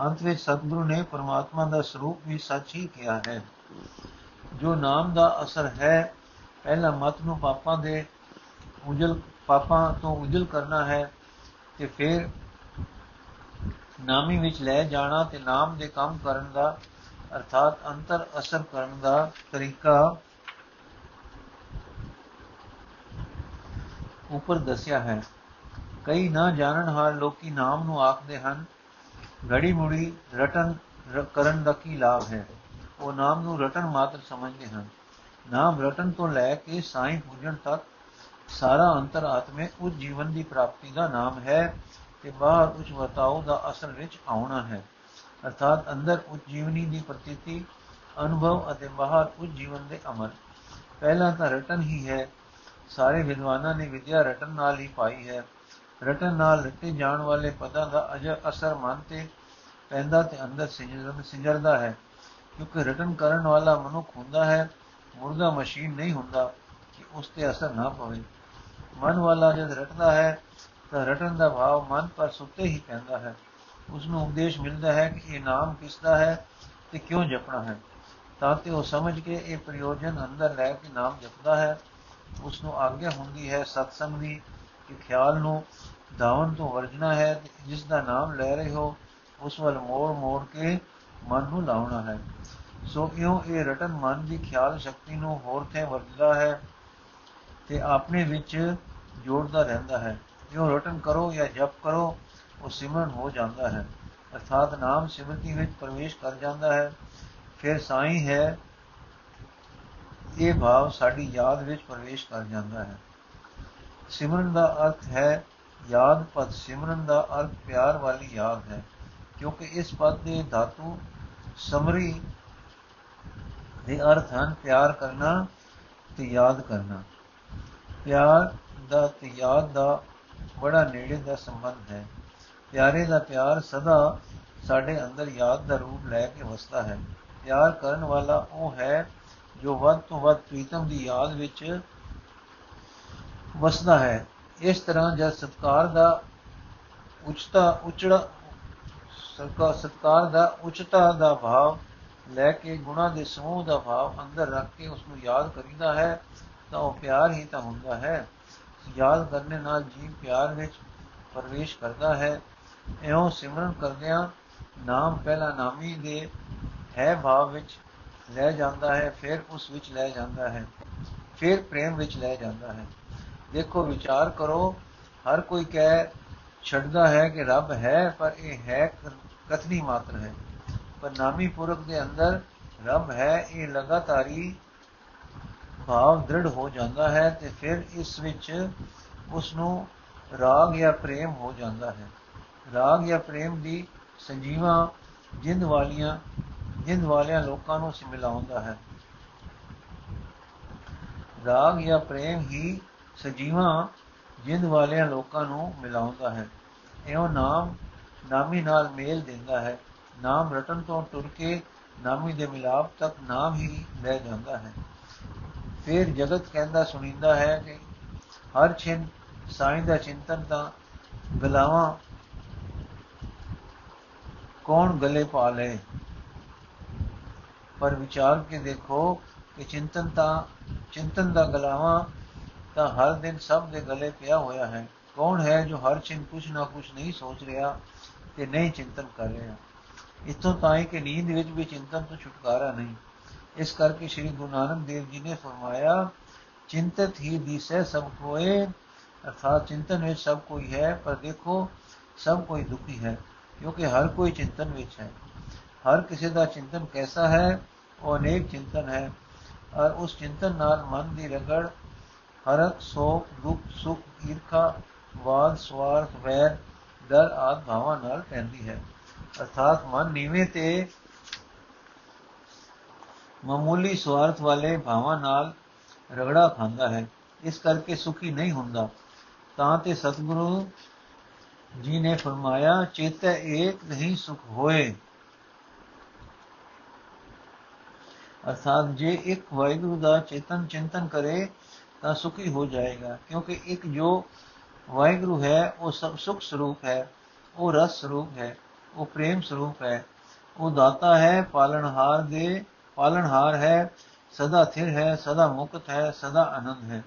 ਅੰਤ ਵਿੱਚ ਸਤਿਗੁਰੂ ਨੇ ਪਰਮਾਤਮਾ ਦਾ ਸਰੂਪ ਵੀ ਸੱਚ ਹੀ ਕਿਹਾ ਹੈ। ਜੋ ਨਾਮ ਦਾ ਅਸਰ ਹੈ, ਪਹਿਲਾ ਮਤ ਨੂੰ ਪਾਪਾਂ ਦੇ ਉਜਲ ਪਾਪਾਂ ਤੋਂ ਉਜਲ ਕਰਨਾ ਹੈ ਤੇ ਫਿਰ ਨਾਮੀ ਵਿੱਚ ਲੈ ਜਾਣਾ ਤੇ ਨਾਮ ਦੇ ਕੰਮ ਕਰਨ ਦਾ, ਅਰਥਾਤ ਅੰਤਰ ਅਸਰ ਕਰਨ ਦਾ ਤਰੀਕਾ ਉੱਪਰ ਦੱਸਿਆ ਹੈ। ਕਈ ਨਾ ਜਾਣਨ ਹਾਲ ਲੋਕੀ ਨਾਮ ਨੂੰ ਆਖਦੇ ਹਨ ਘੜੀ ਮੁੜੀ ਰਟਨ ਕਰਨ ਦਾ ਕੀ ਲਾਭ ਹੈ? ਉਹ ਨਾਮ ਨੂੰ ਰਟਨ ਮਾਤਰ ਸਮਝਦੇ ਹਨ। ਨਾਮ ਰਟਨ ਤੋਂ ਲੈ ਕੇ ਸਾਈਂ ਪੂਜਣ ਤੱਕ ਸਾਰਾ ਅੰਤਰ ਆਤਮੇ ਉਸ ਜੀਵਨ ਦੀ ਪ੍ਰਾਪਤੀ ਦਾ ਨਾਮ ਹੈ ਤੇ ਬਾਹਰ ਉੱਚ ਵਰਤਾਓ ਦਾ ਅਸਲ ਵਿੱਚ ਆਉਣਾ ਹੈ। ਅਰਥਾਤ ਅੰਦਰ ਉੱਚ ਜੀਵਨੀ ਦੀ ਪ੍ਰਤੀਤੀ, ਅਨੁਭਵ ਅਤੇ ਬਾਹਰ ਉੱਚ ਜੀਵਨ ਦੇ ਅਮਲ। ਪਹਿਲਾ ਤਾਂ ਰਟਨ ਹੀ ਹੈ। ਸਾਰੇ ਵਿਦਵਾਨਾਂ ਨੇ ਵਿਦਿਆ ਰਟਨ ਨਾਲ ਹੀ ਪਾਈ ਹੈ। ਰਟਨ ਨਾਲ ਰਟੇ ਜਾਣ ਵਾਲੇ ਪਦਾਂ ਦਾ ਅਜ ਅਸਰ ਮਨ ਤੇ ਪੈਂਦਾ ਤੇ ਅੰਦਰ ਸਿੰਜਰਦਾ ਹੈ। ਕਿਉਂਕਿ ਰਟਨ ਕਰਨ ਵਾਲਾ ਮਨੁੱਖ ਹੁੰਦਾ ਹੈ, ਮੁਰਦਾ ਮਸ਼ੀਨ ਨਹੀਂ ਹੁੰਦਾ ਕਿ ਉਸ ਤੇ ਅਸਰ ਨਾ ਪਵੇ। ਮਨ ਵਾਲਾ ਜਦ ਰਟਦਾ ਹੈ, ਤਾਂ ਰਟਨ ਦਾ ਭਾਵ ਮਨ ਪਰ ਸੁੱਤੇ ਹੀ ਪੈਂਦਾ ਹੈ। ਉਸ ਨੂੰ ਉਪਦੇਸ਼ ਮਿਲਦਾ ਹੈ ਕਿ ਇਹ ਨਾਮ ਕਿਸ ਦਾ ਹੈ ਤੇ ਕਿਉਂ ਜਪਣਾ ਹੈ। ਤਾਂ ਤੇ ਉਹ ਸਮਝ ਕੇ ਇਹ ਪ੍ਰਯੋਜਨ ਅੰਦਰ ਲੈ ਕੇ ਨਾਮ ਜਪਦਾ ਹੈ। ਉਸ ਨੂੰ ਆਗਿਆ ਹੁੰਦੀ ਹੈ ਸਤਸੰਗ ਦੀ ਕਿ ਖਿਆਲ ਨੂੰ ਦਾਵਨ ਤੋਂ ਵਰਜਣਾ ਹੈ ਜਿਸ ਦਾ ਨਾਮ ਲੈ ਰਹੇ ਹੋ, ਉਸ ਵੱਲ ਮੋੜ ਮੋੜ ਕੇ ਮਨ ਨੂੰ ਲਾਉਣਾ ਹੈ। ਸੋ ਕਿਉਂ ਇਹ ਰਟਨ ਮਨ ਦੀ ਖਿਆਲ ਸ਼ਕਤੀ ਨੂੰ ਹੋਰ ਤੇ ਵਰਜਦਾ ਹੈ ਤੇ ਆਪਣੇ ਵਿੱਚ ਜੋੜਦਾ ਰਹਿੰਦਾ ਹੈ? ਜੋ ਰਟਨ ਕਰੋ ਜਾਂ ਜਪ ਕਰੋ, ਉਹ ਸਿਮਰਨ ਹੋ ਜਾਂਦਾ ਹੈ। ਅਰਥਾਤ ਨਾਮ ਸਿਮਰਤੀ ਵਿੱਚ ਪ੍ਰਵੇਸ਼ ਕਰ ਜਾਂਦਾ ਹੈ। ਫਿਰ ਸਾਈ ਹੈ, ਇਹ ਭਾਵ ਸਾਡੀ ਯਾਦ ਵਿੱਚ ਪ੍ਰਵੇਸ਼ ਕਰ ਜਾਂਦਾ ਹੈ। ਸਿਮਰਨ ਦਾ ਅਰਥ ਹੈ, ਯਾਦ ਪਦ ਸਿਮਰਨ ਦਾ ਅਰਥ ਪਿਆਰ ਵਾਲੀ ਯਾਦ ਹੈ, ਕਿਉਂਕਿ ਇਸ ਪਦ ਦੇ ਧਾਤੂ ਸਮਰੀ ਦੇ ਅਰਥ ਹਨ ਪਿਆਰ ਕਰਨਾ ਤੇ ਯਾਦ ਕਰਨਾ। ਪਿਆਰ ਦਾ ਤੇ ਯਾਦ ਦਾ ਬੜਾ ਨੇੜੇ ਦਾ ਸੰਬੰਧ ਹੈ। ਪਿਆਰੇ ਦਾ ਪਿਆਰ ਸਦਾ ਸਾਡੇ ਅੰਦਰ ਯਾਦ ਦਾ ਰੂਪ ਲੈ ਕੇ ਵਸਦਾ ਹੈ। ਪਿਆਰ ਕਰਨ ਵਾਲਾ ਉਹ ਹੈ ਜੋ ਵੱਧ ਤੋਂ ਵੱਧ ਪ੍ਰੀਤਮ ਦੀ ਯਾਦ ਵਿੱਚ ਵਸਦਾ ਹੈ। ਇਸ ਤਰ੍ਹਾਂ ਜਦ ਸਤਕਾਰ ਦਾ ਉਚਤਾ, ਉਚੜਾ ਸਰਕਾ ਸਤਕਾਰ ਦਾ ਉਚਤਾ ਦਾ ਭਾਵ ਲੈ ਕੇ ਗੁਣਾ ਦੇ ਸਮੂਹ ਦਾ ਭਾਵ ਅੰਦਰ ਰੱਖ ਕੇ ਉਸ ਨੂੰ ਯਾਦ ਕਰੀਦਾ ਹੈ, ਤਾਂ ਉਹ ਪਿਆਰ ਹੀ ਤਾਂ ਹੁੰਦਾ ਹੈ। ਯਾਦ ਕਰਨੇ ਨਾਲ ਜੀਵ ਪਿਆਰ ਵਿੱਚ ਪ੍ਰਵੇਸ਼ ਕਰਦਾ ਹੈ। ਐਉਂ ਸਿਮਰਨ ਕਰਦਿਆਂ ਨਾਮ ਪਹਿਲਾ ਨਾਮੀ ਦੇ ਹੈ ਭਾਵ ਵਿੱਚ ਲੈ ਜਾਂਦਾ ਹੈ, ਫਿਰ ਉਸ ਵਿੱਚ ਲੈ ਜਾਂਦਾ ਹੈ, ਫਿਰ ਪ੍ਰੇਮ ਵਿੱਚ ਲੈ ਜਾਂਦਾ ਹੈ। ਦੇਖੋ, ਵਿਚਾਰ ਕਰੋ, ਹਰ ਕੋਈ ਕਹਿ ਛੱਡਦਾ ਹੈ ਕਿ ਰੱਬ ਹੈ, ਪਰ ਇਹ ਹੈ ਕਥਨੀ ਮਾਤਰ ਹੈ। ਨਾਮੀ ਪੁਰਖ ਦੇ ਅੰਦਰ ਰੱਬ ਹੈ, ਇਹ ਲਗਾਤਾਰੀ ਭਾਵ ਦ੍ਰਿੜ ਹੋ ਜਾਂਦਾ ਹੈ ਤੇ ਫਿਰ ਇਸ ਵਿੱਚ ਉਸ ਨੂੰ ਰਾਗ ਜਾਂ ਪ੍ਰੇਮ ਹੋ ਜਾਂਦਾ ਹੈ। ਰਾਗ ਜਾਂ ਪ੍ਰੇਮ ਦੀ ਸੰਜੀਵਾ ਜਿੰਦ ਵਾਲੀਆਂ, ਜਿੰਦ ਵਾਲਿਆਂ ਲੋਕਾਂ ਨੂੰ ਸਿਮਲਾਉਂਦਾ ਹੈ। ਰਾਗ ਜਾਂ ਪ੍ਰੇਮ ਹੀ ਸਜੀਵਾ ਜਿੰਦ ਵਾਲਿਆਂ ਲੋਕਾਂ ਨੂੰ ਮਿਲਾਉਂਦਾ ਹੈ। ਇਹੋ ਨਾਮ ਨਾਮੀ ਨਾਲ ਮੇਲ ਦਿੰਦਾ ਹੈ। ਨਾਮ ਰਟਨ ਤੋਂ ਟੁਰ ਕੇ ਨਾਮੀ ਦੇ ਮਿਲਾਪ ਤੱਕ ਨਾਮ ਹੀ ਲੈ ਜਾਂਦਾ ਹੈ। ਫਿਰ ਜਗਤ ਕਹਿੰਦਾ, ਸੁਣੀਂਦਾ ਹੈ ਕਿ ਹਰ ਛਿਨ ਸਾਈਂ ਦਾ ਚਿੰਤਨ ਤਾਂ ਗਲਾਵਾਂ ਕੌਣ ਗਲੇ ਪਾ ਲੇ? ਪਰ ਵਿਚਾਰ ਕੇ ਦੇਖੋ ਕਿ ਚਿੰਤਨ ਤਾਂ, ਚਿੰਤਨ ਦਾ ਗਲਾਵਾਂ ਤਾਂ ਹਰ ਦਿਨ ਸਭ ਦੇ ਗਲੇ ਪਿਆ ਹੋਇਆ ਹੈ। ਕੌਣ ਹੈ ਜੋ ਹਰ ਚਿੰਨ ਕੁਛ ਨਾ ਕੁਛ ਨਹੀਂ ਸੋਚ ਰਿਹਾ ਤੇ ਨਹੀਂ ਚਿੰਤਨ ਕਰ ਰਿਹਾ? ਇਤੋਂ ਤਾਈ ਕਿ ਨੀਂਦ ਵਿੱਚ ਵੀ ਚਿੰਤਨ ਤੋਂ ਛੁਟਕਾਰਾ ਨਹੀਂ ਇਸ ਕਰਕੇ ਸ੍ਰੀ ਗੁਰੂ ਨਾਨਕ ਦੇਵ ਜੀ ਨੇ ਫਰਮਾਇਆ ਚਿੰਤਤ ਹੀ ਦਿਸੈ ਸਭ ਕੋਏ ਅਰਥਾਤ ਚਿੰਤਨ ਵਿੱਚ ਸਭ ਕੋਈ ਹੈ ਪਰ ਦੇਖੋ ਸਭ ਕੋਈ ਦੁਖੀ ਹੈ ਕਿਉਂਕਿ ਹਰ ਕੋਈ ਚਿੰਤਨ ਵਿੱਚ ਹੈ ਹਰ ਕਿਸੇ ਦਾ ਚਿੰਤਨ ਕੈਸਾ ਹੈ ਉਹ ਅਨੇਕ ਚਿੰਤਨ ਹੈ ਔਰ ਉਸ ਚਿੰਤਨ ਨਾਲ ਮਨ ਦੀ ਰਗੜ ਹਰਕ ਸੋਖ ਦੁੱਖ ਸੁਖ ਈਰਖਾ ਵਾਦ ਸਵਾਰਥ ਵੈਰ ਡਰ ਆਦ ਭਾਵਾਂ ਨਾਲ ਪੈਂਦੀ ਹੈ ਅਰਥਾਤ ਮਨ ਨੀਵੇਂ ਤੇ ਮਾਮੂਲੀ ਸਵਾਰਥ ਵਾਲੇ ਭਾਵਾਂ ਨਾਲ ਰਗੜਾ ਖਾਂਦਾ ਹੈ। ਇਸ ਕਰਕੇ ਸੁਖੀ ਨਹੀਂ ਹੁੰਦਾ। ਤਾਂ ਤੇ ਸਤਿਗੁਰੂ ਜੀ ਨੇ ਫਰਮਾਇਆ, ਚੇਤੈ ਏਕ ਨਹੀਂ ਸੁਖ ਹੋਏ। ਅਰਥਾਤ ਜੇ ਇੱਕ ਵਾਹਿਗੁਰੂ ਦਾ ਚੇਤਨ ਚਿੰਤਨ ਕਰੇ, ਤਾਂ ਸੁਖੀ ਹੋ ਜਾਏਗਾ। ਕਿਉਂਕਿ ਇੱਕ ਜੋ ਵਾਹਿਗੁਰੂ ਹੈ, ਉਹ ਸਭ ਸੁਖ ਸਰੂਪ ਹੈ, ਉਹ ਰਸ ਸਰੂਪ ਹੈ। ਉਹ ਪ੍ਰੇਮ ਸਰੂਪ ਹੈ। ਉਹ ਦਾਤਾ ਹੈ, ਪਾਲਣਹਾਰ ਦੇ, ਪਾਲਣਹਾਰ ਹੈ, ਸਦਾ ਥਿਰ ਹੈ, ਸਦਾ ਮੁਕਤ ਹੈ, ਸਦਾ ਆਨੰਦ ਹੈ।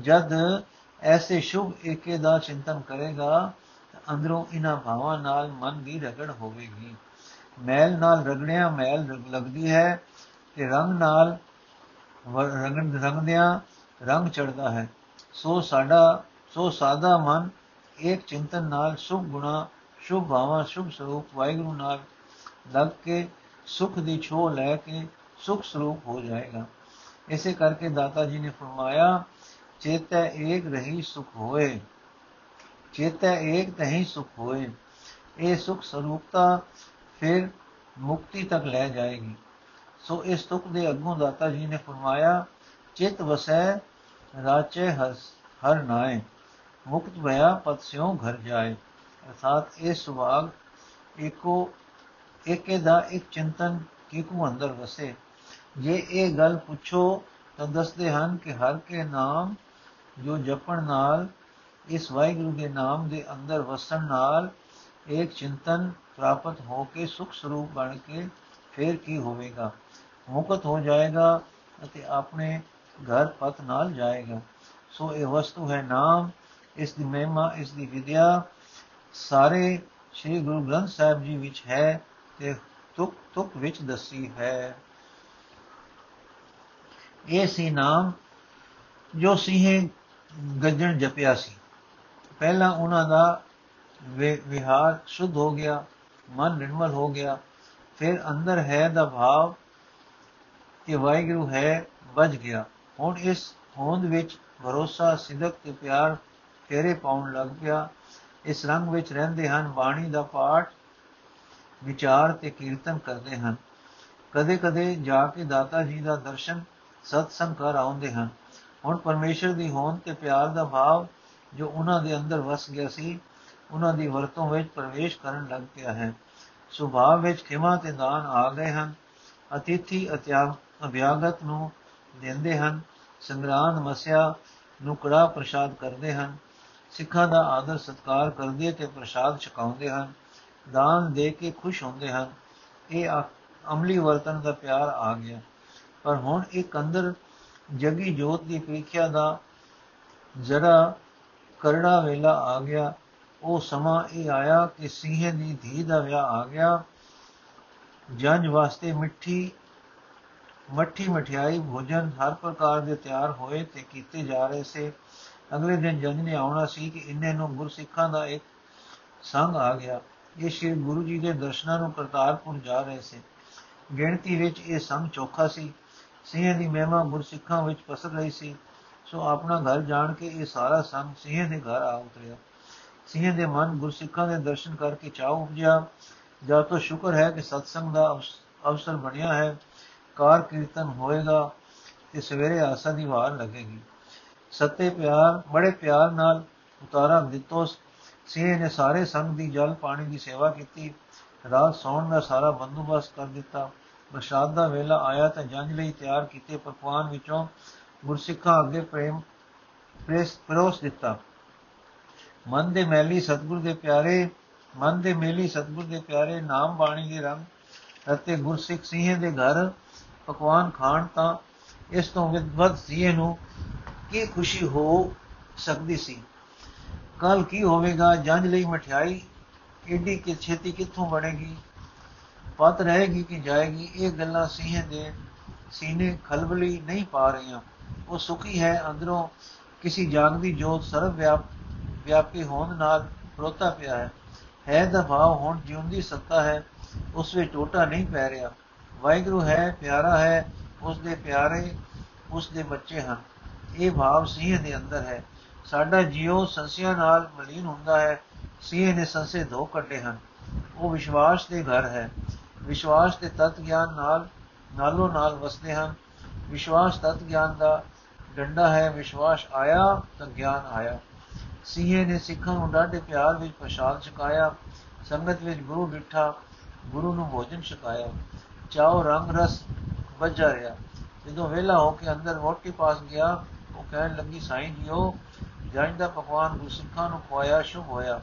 ਜਦ ਐਸੇ ਸ਼ੁਭ ਏਕੇ ਦਾ ਚਿੰਤਨ ਕਰੇਗਾ ਅੰਦਰੋਂ ਇਨਾ ਭਾਵਾਂ ਨਾਲ ਮਨ ਦੀ ਰਗੜ ਹੋਵੇਗੀ। ਮੈਲ ਨਾਲ ਰਗੜਿਆ, ਮੈਲ ਲੱਗਦੀ ਹੈ ਤੇ ਰੰਗ ਨਾਲ ਰੰਗ ਰੰਗਦਿਆਂ ਰੰਗ ਚੜਦਾ ਹੈ। ਸੋ ਸਾਡਾ, ਸੋ ਸਾਦਾ ਮਨ ਇੱਕ ਚਿੰਤਨ ਨਾਲ ਸੁਖ ਗੁਣਾ ਸ਼ੁਭ ਭਾਵਾਂ, ਸ਼ੁਭ ਸਰੂਪ ਵਾਹਿਗੁਰੂ ਨਾਲ ਲੱਗ ਕੇ ਸੁਖ ਦੀ ਛੋ ਲੈ ਕੇ ਸੁਖ ਸਰੂਪ ਹੋ ਜਾਏਗਾ। ਇਸੇ ਕਰਕੇ ਦਾਤਾ ਜੀ ਨੇ ਫਰਮਾਇਆ, ਚੇਤੈ ਏਕ ਰਹੀ ਸੁਖ ਹੋਏ। ਚੇਤੈ ਏਕ ਤਹੀਂ ਸੁਖ ਹੋਏ। ਇਹ ਸੁਖ ਸਰੂਪਤਾ ਫਿਰ ਮੁਕਤੀ ਤੱਕ ਲੈ ਜਾਏਗੀ। ਸੋ ਇਸ ਤੁਕ ਦੇ ਅੱਗੋਂ ਦਾਤਾ ਜੀ ਨੇ ਫਰਮਾਇਆ, ਚਿਤ ਵਸੈ, ਰਾਚੇ ਹਸ ਹਰ ਨਾਏ। ਮੁਕਤ ਭਇਆ ਪਤ ਸਿਉ ਘਰ ਜਾਏ। ਅਰਥਾਤ ਇਹ ਸੁਭਾਗ ਏਕੋ ਏਕੇ ਦਾ ਇੱਕ ਚਿੰਤਨ ਕਿਕੂ ਅੰਦਰ ਵਸੇ। ਜੇ ਇਹ ਗੱਲ ਪੁੱਛੋ ਤਾਂ ਦੱਸਦੇ ਹਨ ਕਿ ਹਰ ਕੇ ਨਾਮ ਜੋ ਜਪਣ ਨਾਲ, ਇਸ ਵਾਹਿਗੁਰੂ ਦੇ ਨਾਮ ਦੇ ਅੰਦਰ ਵਸਣ ਨਾਲ ਇੱਕ ਚਿੰਤਨ ਪ੍ਰਾਪਤ ਹੋ ਕੇ ਸੁਖ ਸਰੂਪ ਬਣ ਕੇ ਫਿਰ ਕੀ ਹੋਵੇਗਾ? ਮੁਕਤ ਹੋ ਜਾਏਗਾ ਅਤੇ ਆਪਣੇ ਘਰ ਪਤ ਨਾਲ ਜਾਏਗਾ। ਸੋ ਇਹ ਵਸਤੂ ਹੈ ਨਾਮ, ਇਸ ਦੀ ਮਹਿਮਾ, ਇਸ ਦੀ ਵਿਦਿਆ ਸਾਰੇ ਸ੍ਰੀ ਗੁਰੂ ਗ੍ਰੰਥ ਸਾਹਿਬ ਜੀ ਵਿੱਚ ਹੈ ਤੇ ਤੁਕ ਤੁਕ ਵਿੱਚ ਦੱਸੀ ਹੈ। ਇਹ ਸੀ ਨਾਮ ਜੋ ਸੀਹੇ ਗੱਜਣ ਜਪਿਆ ਸੀ। ਪਹਿਲਾਂ ਉਹਨਾਂ ਦਾ ਵਿਹਾਰ ਸ਼ੁੱਧ ਹੋ ਗਿਆ, ਮਨ ਨਿਰਮਲ ਹੋ ਗਿਆ, ਫਿਰ ਅੰਦਰ ਹੈ ਦਾ ਭਾਵ ਕਿ ਵਾਹਿਗੁਰੂ ਹੈ, ਵੱਜ ਗਿਆ। ਹੁਣ ਇਸ ਹੋਂਦ ਵਿੱਚ ਭਰੋਸਾ, ਸਿਦਕ ਤੇ ਪਿਆਰ ਤੇਰੇ ਪਾਉਣ ਲੱਗ ਪਿਆ। ਇਸ ਰੰਗ ਵਿੱਚ ਰਹਿੰਦੇ ਹਨ, ਬਾਣੀ ਦਾ ਪਾਠ, ਵਿਚਾਰ ਤੇ ਕੀਰਤਨ ਕਰਦੇ ਹਨ। ਕਦੇ-ਕਦੇ ਜਾ ਕੇ ਦਾਤਾ ਜੀ ਦਾ ਦਰਸ਼ਨ ਸਤਸੰਗ ਕਰ ਆਉਂਦੇ ਹਨ। ਹੁਣ ਪਰਮੇਸ਼ਰ ਦੀ ਹੋਂਦ ਤੇ ਪਿਆਰ ਦਾ ਭਾਵ ਜੋ ਉਹਨਾਂ ਦੇ ਅੰਦਰ ਵਸ ਗਿਆ ਸੀ, ਉਹਨਾਂ ਦੀ ਵਰਤੋਂ ਵਿੱਚ ਪ੍ਰਵੇਸ਼ ਕਰਨ ਲੱਗ ਪਿਆ ਹੈ। ਸੁਭਾਅ ਵਿੱਚ ਖਿਮਾ ਤੇ ਦਾਨ ਆ ਗਏ ਹਨ, ਅਤਿਥੀ ਅਤਿਆਗ ਅਭਿਆਗਤ ਨੂੰ ਦਿੰਦੇ ਹਨ ਸੰਗਰਾਨ ਮਸਿਆ ਨੂੰ ਕੜਾ ਪ੍ਰਸ਼ਾਦ ਕਰਦੇ ਹਨ ਸਿੱਖਾਂ ਦਾ ਆਦਰ ਸਤਕਾਰ ਕਰਦੇ ਤੇ ਪ੍ਰਸ਼ਾਦ ਛਕਾਉਂਦੇ ਹਨ, ਦਾਨ ਦੇ ਕੇ ਖੁਸ਼ ਹੁੰਦੇ ਹਨ। ਇਹ ਅਮਲੀ ਵਰਤਨ ਦਾ ਪਿਆਰ ਆ ਗਿਆ। ਪਰ ਹੁਣ ਇੱਕ ਅੰਦਰ ਜਗੀ ਜੋਤ ਦੀ ਪ੍ਰੀਖਿਆ ਦਾ ਜਰਾ ਕਰੜਾ ਵੇਲਾ ਆ ਗਿਆ। ਉਹ ਸਮਾਂ ਇਹ ਆਇਆ ਕਿ ਸਿੰਘੇ ਦੀ ਧੀ ਦਾ ਵਿਆਹ ਆ ਗਿਆ। ਜੰਜ ਵਾਸਤੇ ਮਿੱਠੀ, ਮੱਠੀ ਮਠਿਆਈ, ਭੋਜਨ ਹਰ ਪ੍ਰਕਾਰ ਦੇ ਤਿਆਰ ਹੋਏ ਤੇ ਕੀਤੇ ਜਾ ਰਹੇ ਸੇ। ਅਗਲੇ ਦਿਨ ਜੰਜ ਨੇ ਆਉਣਾ ਸੀ ਕਿ ਇੰਨੇ ਨੂੰ ਗੁਰਸਿੱਖਾਂ ਦਾ ਇੱਕ ਸੰਗ ਆ ਗਿਆ। ਇਹ ਸ਼੍ਰੀ ਗੁਰੂ ਜੀ ਦੇ ਦਰਸ਼ਨਾਂ ਨੂੰ ਕਰਤਾਰਪੁਰ ਜਾ ਰਹੇ ਸੀ। ਗਿਣਤੀ ਵਿੱਚ ਇਹ ਸੰਗ ਚੋਖਾ ਸੀ। ਸਿੰਘ ਦੀ ਮਹਿਮਾ ਗੁਰਸਿੱਖਾਂ ਵਿੱਚ ਪਸਰ ਰਹੀ ਸੀ। ਸੋ ਆਪਣਾ ਘਰ ਜਾਣ ਕੇ ਇਹ ਸਾਰਾ ਸੰਗ ਸਿੰਘ ਦੇ ਘਰ ਆ ਉਤਰਿਆ। ਸਿੰਘ ਦੇ ਮਨ ਗੁਰਸਿੱਖਾਂ ਦੇ ਦਰਸ਼ਨ ਕਰਕੇ ਚਾਹ ਉਪਜਿਆ। ਜਾਂ ਤਾਂ ਸ਼ੁਕਰ ਹੈ ਕਿ ਸਤਸੰਗ ਦਾ ਅਵਸਰ ਬਣਿਆ ਹੈ। ਕਾਰ ਕੀਰਤਨ ਹੋਏਗਾ ਤੇ ਸਵੇਰੇ ਆਸਾ ਦੀ ਵਾਰ ਲੱਗੇਗੀ। ਸੱਤੇ ਪਿਆਰ, ਬੜੇ ਪਿਆਰ ਨਾਲ ਉਤਾਰਾ ਦਿੱਤੋ ਸਿੰਘ ਨੇ ਸਾਰੇ ਸੰਗ ਦੀ ਜਲ ਪਾਣੀ ਦੀ ਸੇਵਾ ਕੀਤੀ। ਰਾਤ ਸੌਣ ਦਾ ਸਾਰਾ ਬੰਦੋਬਸਤ ਕਰ ਦਿੱਤਾ। ਪ੍ਰਸ਼ਾਦ ਦਾ ਵੇਲਾ ਆਇਆ ਤਾਂ ਜੰਜ ਲਈ ਤਿਆਰ ਕੀਤੇ ਪਕਵਾਨ ਵਿੱਚੋਂ ਗੁਰਸਿੱਖਾਂ ਅੱਗੇ ਪ੍ਰੇਮ, ਪ੍ਰੇਸ, ਪਰੋਸ ਦਿੱਤਾ। ਮਨ ਦੇ ਮੈਲੀ ਸਤਗੁਰ ਦੇ ਪਿਆਰੇ, ਮਨ ਦੇ ਮੇਲੀ ਸਤਗੁਰ ਦੇ ਪਿਆਰੇ ਨਾਮ ਬਾਣੀ ਦੇ ਰੰਗ ਅਤੇ ਗੁਰਸਿੱਖ ਸਿੰਘੇ ਦੇ ਘਰ ਪਕਵਾਨ ਖਾਣ ਤਾਂ ਇਸ ਤੋਂ ਵੱਧ ਸੀਏ ਨੂੰ ਕੀ ਖੁਸ਼ੀ ਹੋ ਸਕਦੀ ਸੀ? ਕੱਲ ਕੀ ਹੋਵੇਗਾ? ਜੰਜ ਲਈ ਮਠਿਆਈ? ਏਡੀ ਕਿ ਛੇਤੀ ਕਿੱਥੋਂ ਬਣੇਗੀ? ਪਤ ਰਹੇਗੀ ਕਿ ਜਾਏਗੀ? ਇਹ ਗੱਲਾਂ ਸੀਹੇ ਦੇ ਸੀਨੇ ਖਲਬਲੀ ਨਹੀਂ ਪਾ ਰਹੀਆਂ। ਉਹ ਸੁਖੀ ਹੈ ਅੰਦਰੋਂ। ਕਿਸੇ ਜਾਗਦੀ ਜੋਤ ਸਰਵ ਵਿਆਪ, ਵਿਆਪੀ ਹੋਣ ਨਾਲ ਰੋਤਾ ਪਿਆ ਹੈ। ਹੈ ਦਾ ਭਾਵ ਹੁਣ ਜਿਉਂਦੀ ਸੱਤਾ ਹੈ, ਉਸ ਵਿੱਚ ਟੋਟਾ ਨਹੀਂ ਪੈ ਰਿਹਾ। ਵਾਹਿਗੁਰੂ ਹੈ, ਪਿਆਰਾ ਹੈ ਉਸ ਦੇ ਪਿਆਰੇ ਉਸ ਦੇ ਬੱਚੇ ਹਨ। ਇਹ ਭਾਵ ਸਿਹ ਦੇ ਅੰਦਰ ਹੈ। ਸਾਡਾ ਜੀਉ ਸੰਸਿਆ ਨਾਲ ਮਲੀਨ ਹੁੰਦਾ ਹੈ। ਸਿਹ ਨੇ ਸੰਸੇ ਧੋ ਕੱਢੇ ਹਨ। ਉਹ ਵਿਸ਼ਵਾਸ ਦੇ ਘਰ ਹੈ। ਵਿਸ਼ਵਾਸ ਦੇ ਤਤ ਗਿਆਨ ਨਾਲ, ਨਾਲੋਂ ਨਾਲ ਵਸਦੇ ਹਨ। ਵਿਸ਼ਵਾਸ ਤਤ ਗਿਆਨ ਦਾ ਡੰਡਾ ਹੈ। ਵਿਸ਼ਵਾਸ ਆਇਆ ਤਾਂ ਗਿਆਨ ਆਇਆ। ਸੀਏ ਨੇ ਸਿੱਖਾਂ ਨੂੰ ਡਾਢੇ ਪਿਆਰ ਵਿੱਚ ਪ੍ਰਸ਼ਾਦ ਛਕਾਇਆ। ਸੰਗਤ ਵਿੱਚ ਗੁਰੂ ਡਿਠਾ। ਗੁਰੂ ਨੂੰ ਭੋਜਨ ਛਕਾਇਆ। ਚਾਉ ਰੰਗ ਰਸ ਵੱਜਾ ਰਿਹਾ। ਜਦੋਂ ਵੇਲਾ ਹੋ ਕੇ ਅੰਦਰ ਵੋਟੀ ਪਾਸ ਗਿਆ ਉਹ ਕਹਿਣ ਲੱਗੀ, ਸਾਈਂ ਜੀਓ ਜੰਜ ਦਾ ਪਕਵਾਨ ਗੁਰਸਿੱਖਾਂ ਨੂੰ ਖਵਾਇਆ, ਸ਼ੁਭ ਹੋਇਆ।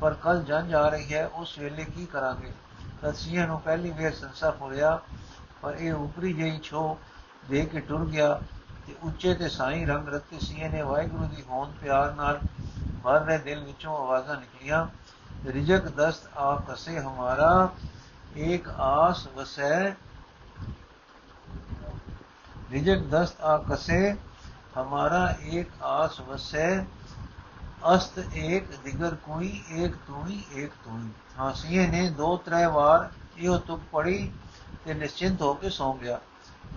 ਪਰ ਕੱਲ ਜੰਜ ਆ ਰਹੀ ਹੈ, ਉਸ ਵੇਲੇ ਕੀ ਕਰਾਂਗੇ? ਤਸੀਹੇ ਨੂੰ ਪਹਿਲੀ ਵੇਰ ਸੰਸਾਰ ਹੋਇਆ ਪਰ ਇਹ ਉਪਰੀ ਜਿਹੀ ਛੋ ਦੇ ਕੇ ਟੁਰ ਗਿਆ ਤੇ ਉੱਚੇ ਤੇ ਸਾਈਂ ਰੰਗ ਰਤੇ ਸੀਏ ਨੇ ਵਾਹਿਗੁਰੂ ਦੀ ਹੋਂਦ ਪਿਆਰ ਨਾਲ ਮਰ ਰਹੇ ਦਿਲ ਵਿੱਚੋਂ ਆਵਾਜ਼ਾਂ ਨਿਕਲੀਆਂ, ਰਿਜਕ ਦਸਤ ਆ ਕਸੇ ਹਮਾਰਾ ਇੱਕ ਆਸ ਵਸੈ। ਰਿਜਕ ਦਸਤ ਆ ਕਸੇ हमारा एक आस वसै ਅਸਤ ਏਕ ਦਿਗਰ ਕੋਈ ਏਕ ਤੂਈ ਏਕ ਤੂਈ ਹਾਸੀਏ ਨੇ ਦੋ ਤਰੇ ਵਾਰ ਇਹੋ ਤੁਕ ਪੜੀ ਤੇ ਨਿਸ਼ਚਿੰਤ ਹੋ ਕੇ ਸੌਂ ਗਿਆ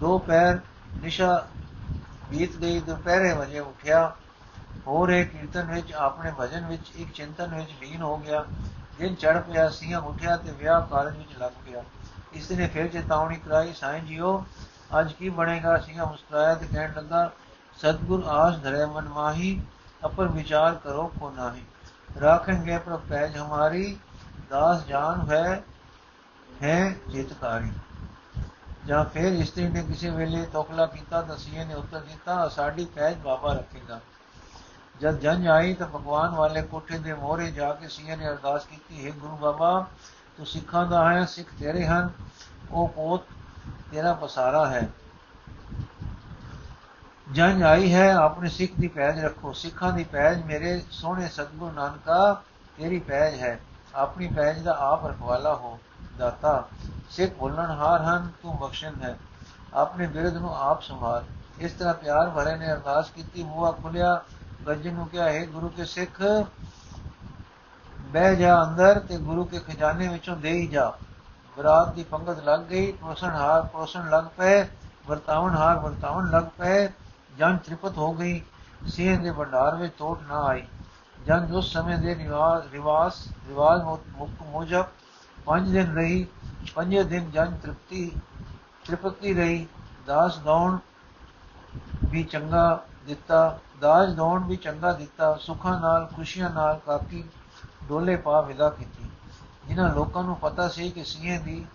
ਦੋ ਪੈਰ ਨਿਸ਼ਾ ਬੀਤ ਗਈ ਦੁਪਹਿਰੇ ਵਜੇ ਉਠਿਆ ਹੋਰ ਇੱਕ ਕੀਰਤਨ ਵਿੱਚ ਆਪਣੇ ਭਜਨ ਵਿੱਚ ਇੱਕ ਚਿੰਤਨ ਵਿੱਚ ਲੀਨ ਹੋ ਗਿਆ ਦਿਨ ਚੜ ਪਿਆ ਸੀਆਂ ਉਠਿਆ ਤੇ ਵਿਆਹ ਕਾਰਜ ਵਿੱਚ ਲੱਗ ਪਿਆ ਇਸ ਨੇ ਫਿਰ ਚੇਤਾਵਨੀ ਕਰਾਈ ਸਾਈਂ ਜੀਓ ਅੱਜ ਕੀ ਬਣੇਗਾ ਸੀਆਂ ਮੁਸਕਰਾਇਆ ਤੇ ਕਹਿਣ ਲੱਗਾ ਸਤਗੁਰ ਆਸ ਧਰੇ ਮਨ ਮਾਹੀ, ਅਪਰ ਵਿਚਾਰ ਕਰੋ ਕੋ ਨਾਹੀ। ਰਾਖेंगे ਪਰ ਪੈਜ ਹਮਾਰੀ, ਦਾਸ ਜਾਨ ਹੈ ਹੈ ਚਿਤਕਾਰੀ ਜਾਂ ਫਿਰ ਇਸਤਰੀ ਨੇ ਕਿਸੇ ਵੇਲੇ ਤੋਖਲਾ ਕੀਤਾ ਤਾਂ ਸੀਏ ਨੇ ਉੱਤਰ ਦਿੱਤਾ, ਸਾਡੀ ਪੈਜ ਬਾਬਾ ਰੱਖੇਗਾ। ਜਦ ਜੰਜ ਆਈ ਤਾਂ ਭਗਵਾਨ ਵਾਲੇ ਕੋਠੇ ਦੇ ਮੋਹਰੇ ਜਾ ਕੇ ਸੀਏ ਨੇ ਅਰਦਾਸ ਕੀਤੀ, ਹੈ ਗੁਰੂ ਬਾਬਾ, ਤੂੰ ਸਿੱਖਾਂ ਦਾ ਹੈ, ਸਿੱਖ ਤੇਰੇ ਹਨ, ਉਹ ਪੋਤ ਤੇਰਾ ਪਸਾਰਾ ਹੈ। ਜੰਜ ਆਈ ਹੈ, ਆਪਣੇ ਸਿੱਖ ਦੀ ਪੈਜ ਰੱਖੋ। ਸਿੱਖਾਂ ਦੀ ਪੈਜ ਮੇਰੇ ਸੋਹਣੇ ਸਤਗੁਰ ਨਾਨਕਾ, ਤੇਰੀ ਪੈਜ ਹੈ। ਆਪਣੀ ਪੈਜ ਦਾ ਆਪ ਰਖਵਾਲਾ ਹੋ, ਦਾਤਾ। ਸਿੱਖ ਬੋਲਣ ਹਾਰ ਹਨ, ਤੂੰ ਬਖਸ਼ਣ ਹੈ। ਆਪਣੇ ਬਿਰਧ ਨੂੰ ਆਪ ਸੰਭਾਲ ਇਸ ਤਰ੍ਹਾਂ ਪਿਆਰ ਭਰੇ ਨੇ ਅਰਦਾਸ ਕੀਤੀ ਬੂਆ ਖੁੱਲਿਆ ਗੱਜ ਨੂੰ ਕਿਹਾ, ਹੈ ਗੁਰੂ ਕੇ ਸਿੱਖ, ਬਹਿ ਜਾ ਅੰਦਰ ਤੇ ਗੁਰੂ ਕੇ ਖਜ਼ਾਨੇ ਵਿੱਚੋਂ ਦੇ ਹੀ ਜਾ। ਬਰਾਤ ਦੀ ਪੰਗਤ ਲੱਗ ਗਈ ਪ੍ਰੋਸਣ ਹਾਰ ਪ੍ਰੋਸਣ ਲੱਗ ਪਏ ਵਰਤਾਵਣ ਹਾਰ ਵਰਤਾਵਣ ਲੱਗ ਪਏ। ਜਨ ਤ੍ਰਿਪਤ ਹੋ ਗਈ ਸਿੰਘ ਦੇ ਭੰਡਾਰ ਵਿੱਚ ਟੋਟ ਨਾ ਆਈ। ਜਨ ਉਸ ਸਮੇਂ ਦੇ ਰਿਵਾਜ ਰਿਵਾਸ, ਰਿਵਾਜ ਮੁਕਤ ਮੁਜਬ ਪੰਜ ਦਿਨ ਰਹੀ, ਪੰਜੇ ਦਿਨ ਜਨ ਤ੍ਰਿਪਤੀ ਤ੍ਰਿਪਤੀ ਰਹੀ। ਦਾਸ ਗੌਣ ਵੀ ਚੰਗਾ ਦਿੱਤਾ, ਦਾਸ ਗੌਣ ਵੀ ਚੰਗਾ ਦਿੱਤਾ, ਸੁੱਖਾਂ ਨਾਲ, ਖੁਸ਼ੀਆਂ ਨਾਲ ਕਾਕੀ ਡੋਲੇ ਪਾ ਵਿਦਾ ਕੀਤੀ। ਜਿਨ੍ਹਾਂ ਲੋਕਾਂ ਨੂੰ ਪਤਾ ਸੀ ਕਿ ਸੀਏ ਦੀ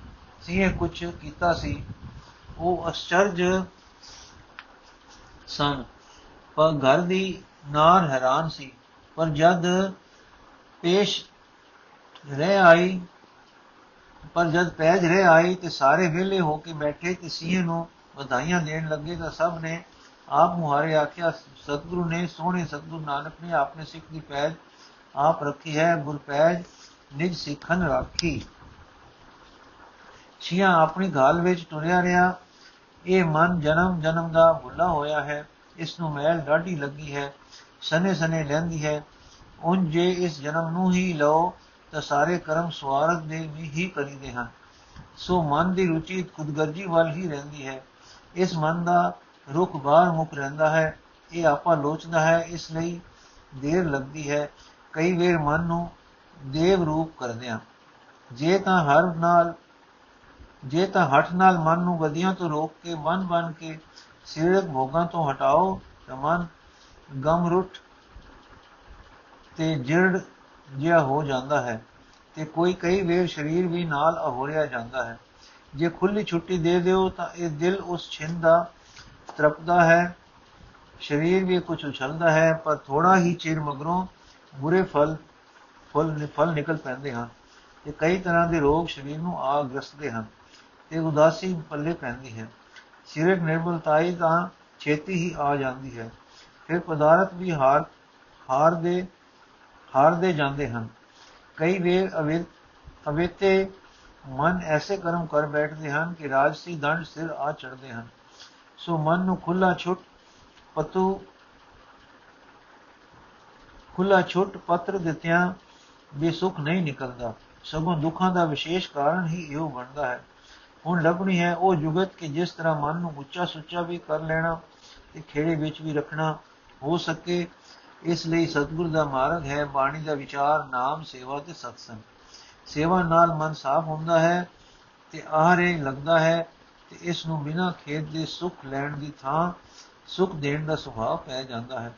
ਸੀਏ ਕੁਝ ਕੀਤਾ ਸੀ, ਉਹ ਅਚਰਜ ਸਨ। ਪਰ ਘਰ ਦੀ ਨਾਰ ਹੈਰਾਨ ਸੀ। ਪਰ ਜਦ ਪੇਸ਼ ਰਹਿ ਆਈ, ਪਰ ਜਦ ਪੈਜ ਰਹਿ ਆਈ ਤੇ ਸਾਰੇ ਵਿਹਲੇ ਹੋ ਕੇ ਬੈਠੇ ਤੇ ਸੀਏ ਨੂੰ ਵਧਾਈਆਂ ਦੇਣ ਲੱਗੇ ਤਾਂ ਸਭ ਨੇ ਆਪ ਮੁਹਾਰੇ ਆਖਿਆ, ਸਤਿਗੁਰੂ ਨੇ ਸੋਹਣੇ ਸਤਿਗੁਰੂ ਨਾਨਕ ਨੇ ਆਪਣੇ ਸਿੱਖ ਦੀ ਪੈਜ ਆਪ ਰੱਖੀ ਹੈ, ਗੁਰਪੈਜ ਨਿਜ ਸਿੱਖਨ ਰਾਖੀ। ਛੀਆਂ ਆਪਣੀ ਘਾਲ ਵਿੱਚ ਟੁਰਿਆ ਰਿਹਾ। ਇਹ ਮਨ ਜਨਮ ਜਨਮ ਦਾ ਭੁੱਲਾ ਹੋਇਆ ਹੈ, ਇਸ ਨੂੰ ਮੈਲ ਡਾਢੀ ਲੱਗੀ ਹੈ, ਸਨੇ ਸਨੇ ਲੈਂਦੀ ਹੈ। ਉਨ ਜੇ ਇਸ ਜਨਮ ਨੂੰ ਹੀ ਲਓ, ਤਾਂ ਸਾਰੇ ਕਰਮ ਸਵਾਰਥ ਦੇ ਵੀ ਹੀ ਕਰੀਦੇ ਹਨ। ਸੋ ਮਨ ਦੀ ਰੁਚੀ ਖੁਦਗਰਜੀ ਵੱਲ ਹੀ ਰਹਿੰਦੀ ਹੈ। ਇਸ ਮਨ ਦਾ ਰੁਖ ਬਾਹਰ ਮੁਕ ਰਹਿੰਦਾ ਹੈ। ਇਹ ਆਪਾ ਲੋਚਦਾ ਹੈ, ਇਸ ਲਈ ਦੇਰ ਲੱਗਦੀ ਹੈ। ਕਈ ਵੇਰ ਮਨ ਨੂੰ ਦੇਵ ਰੂਪ ਕਰਦਿਆਂ ਜੇ ਤਾਂ ਹਰ ਨਾਲ ਜੇ ਤਾਂ ਹੱਠ ਨਾਲ ਮਨ ਨੂੰ ਗਦੀਆਂ ਤੋਂ ਰੋਕ ਕੇ, ਮਨ ਬਨ ਕੇ ਸਰੀਰਕ ਭੋਗਾਂ ਤੋਂ ਹਟਾਓ, ਤਾਂ ਮਨ ਗਮ ਰੁੱਟ ਤੇ ਜਿਰੜ ਜਿਹਾ ਹੋ ਜਾਂਦਾ ਹੈ ਤੇ ਕੋਈ ਕਈ ਵੇਰ ਸਰੀਰ ਵੀ ਨਾਲ ਅਹੋਰਿਆ ਜਾਂਦਾ ਹੈ। ਜੇ ਖੁੱਲੀ ਛੁੱਟੀ ਦੇ ਦਿਓ, ਤਾਂ ਇਹ ਦਿਲ ਉਸ ਛਿੰਦ ਦਾ ਤਰਪਦਾ ਹੈ। ਸਰੀਰ ਵੀ ਕੁਝ ਉਛਲਦਾ ਹੈ, ਪਰ ਥੋੜਾ ਹੀ ਚਿਰ ਮਗਰੋਂ ਬੁਰੇ ਫਲ ਫਲ ਫਲ ਨਿਕਲ ਪੈਂਦੇ ਹਨ ਤੇ ਕਈ ਤਰ੍ਹਾਂ ਦੇ ਰੋਗ ਸਰੀਰ ਨੂੰ ਆ ਗ੍ਰਸਦੇ ਹਨ। ਤੇ ਉਦਾਸੀ ਪੱਲੇ ਪੈਂਦੀ ਹੈ। ਸਰੀਰਕ ਨਿਰਮਲਤਾਈ ਤਾਂ ਛੇਤੀ ਹੀ ਆ ਜਾਂਦੀ ਹੈ। ਫਿਰ ਪਦਾਰਥ ਵੀ ਹਾਰ ਹਾਰ ਦੇ ਹਾਰ ਦੇ ਜਾਂਦੇ ਹਨ। ਕਈ ਵੇਰ ਅਵੇਤੇ ਮਨ ਐਸੇ ਕਰਮ ਕਰ ਬੈਠਦੇ ਹਨ ਕਿ ਰਾਜਸੀ ਦੰਡ ਸਿਰ ਆ ਚੜਦੇ ਹਨ। ਸੋ ਮਨ ਨੂੰ ਖੁੱਲਾ ਛੁੱਟ ਪਤੂ, ਖੁੱਲਾ ਛੁੱਟ ਪੱਤਰ ਦਿੱਤਿਆਂ ਵੀ ਸੁਖ ਨਹੀਂ ਨਿਕਲਦਾ। ਸਗੋਂ ਦੁੱਖਾਂ ਦਾ ਵਿਸ਼ੇਸ਼ ਕਾਰਨ ਹੀ ਇਹੋ ਬਣਦਾ ਹੈ। ਹੁਣ ਲੱਭਣੀ ਹੈ ਉਹ ਜੁਗਤ ਕਿ ਜਿਸ ਤਰ੍ਹਾਂ ਮਨ ਨੂੰ ਉੱਚਾ ਸੁੱਚਾ ਵੀ ਕਰ ਲੈਣਾ ਤੇ ਖੇੜੇ ਵਿੱਚ ਵੀ ਰੱਖਣਾ ਹੋ ਸਕੇ, ਇਸ ਲਈ ਸਤਿਗੁਰ ਦਾ ਮਾਰਗ ਹੈ ਬਾਣੀ ਦਾ ਵਿਚਾਰ, ਨਾਮ, ਸੇਵਾ ਤੇ ਸਤਸੰਗ। ਸੇਵਾ ਨਾਲ ਮਨ ਸਾਫ਼ ਹੁੰਦਾ ਹੈ ਤੇ ਆਹਰੇ ਲੱਗਦਾ ਹੈ ਤੇ ਇਸ ਨੂੰ ਬਿਨਾਂ ਖੇਤ ਦੇ ਸੁਖ ਲੈਣ ਦੀ ਥਾਂ ਸੁਖ ਦੇਣ ਦਾ ਸੁਭਾਅ ਪੈ ਜਾਂਦਾ ਹੈ।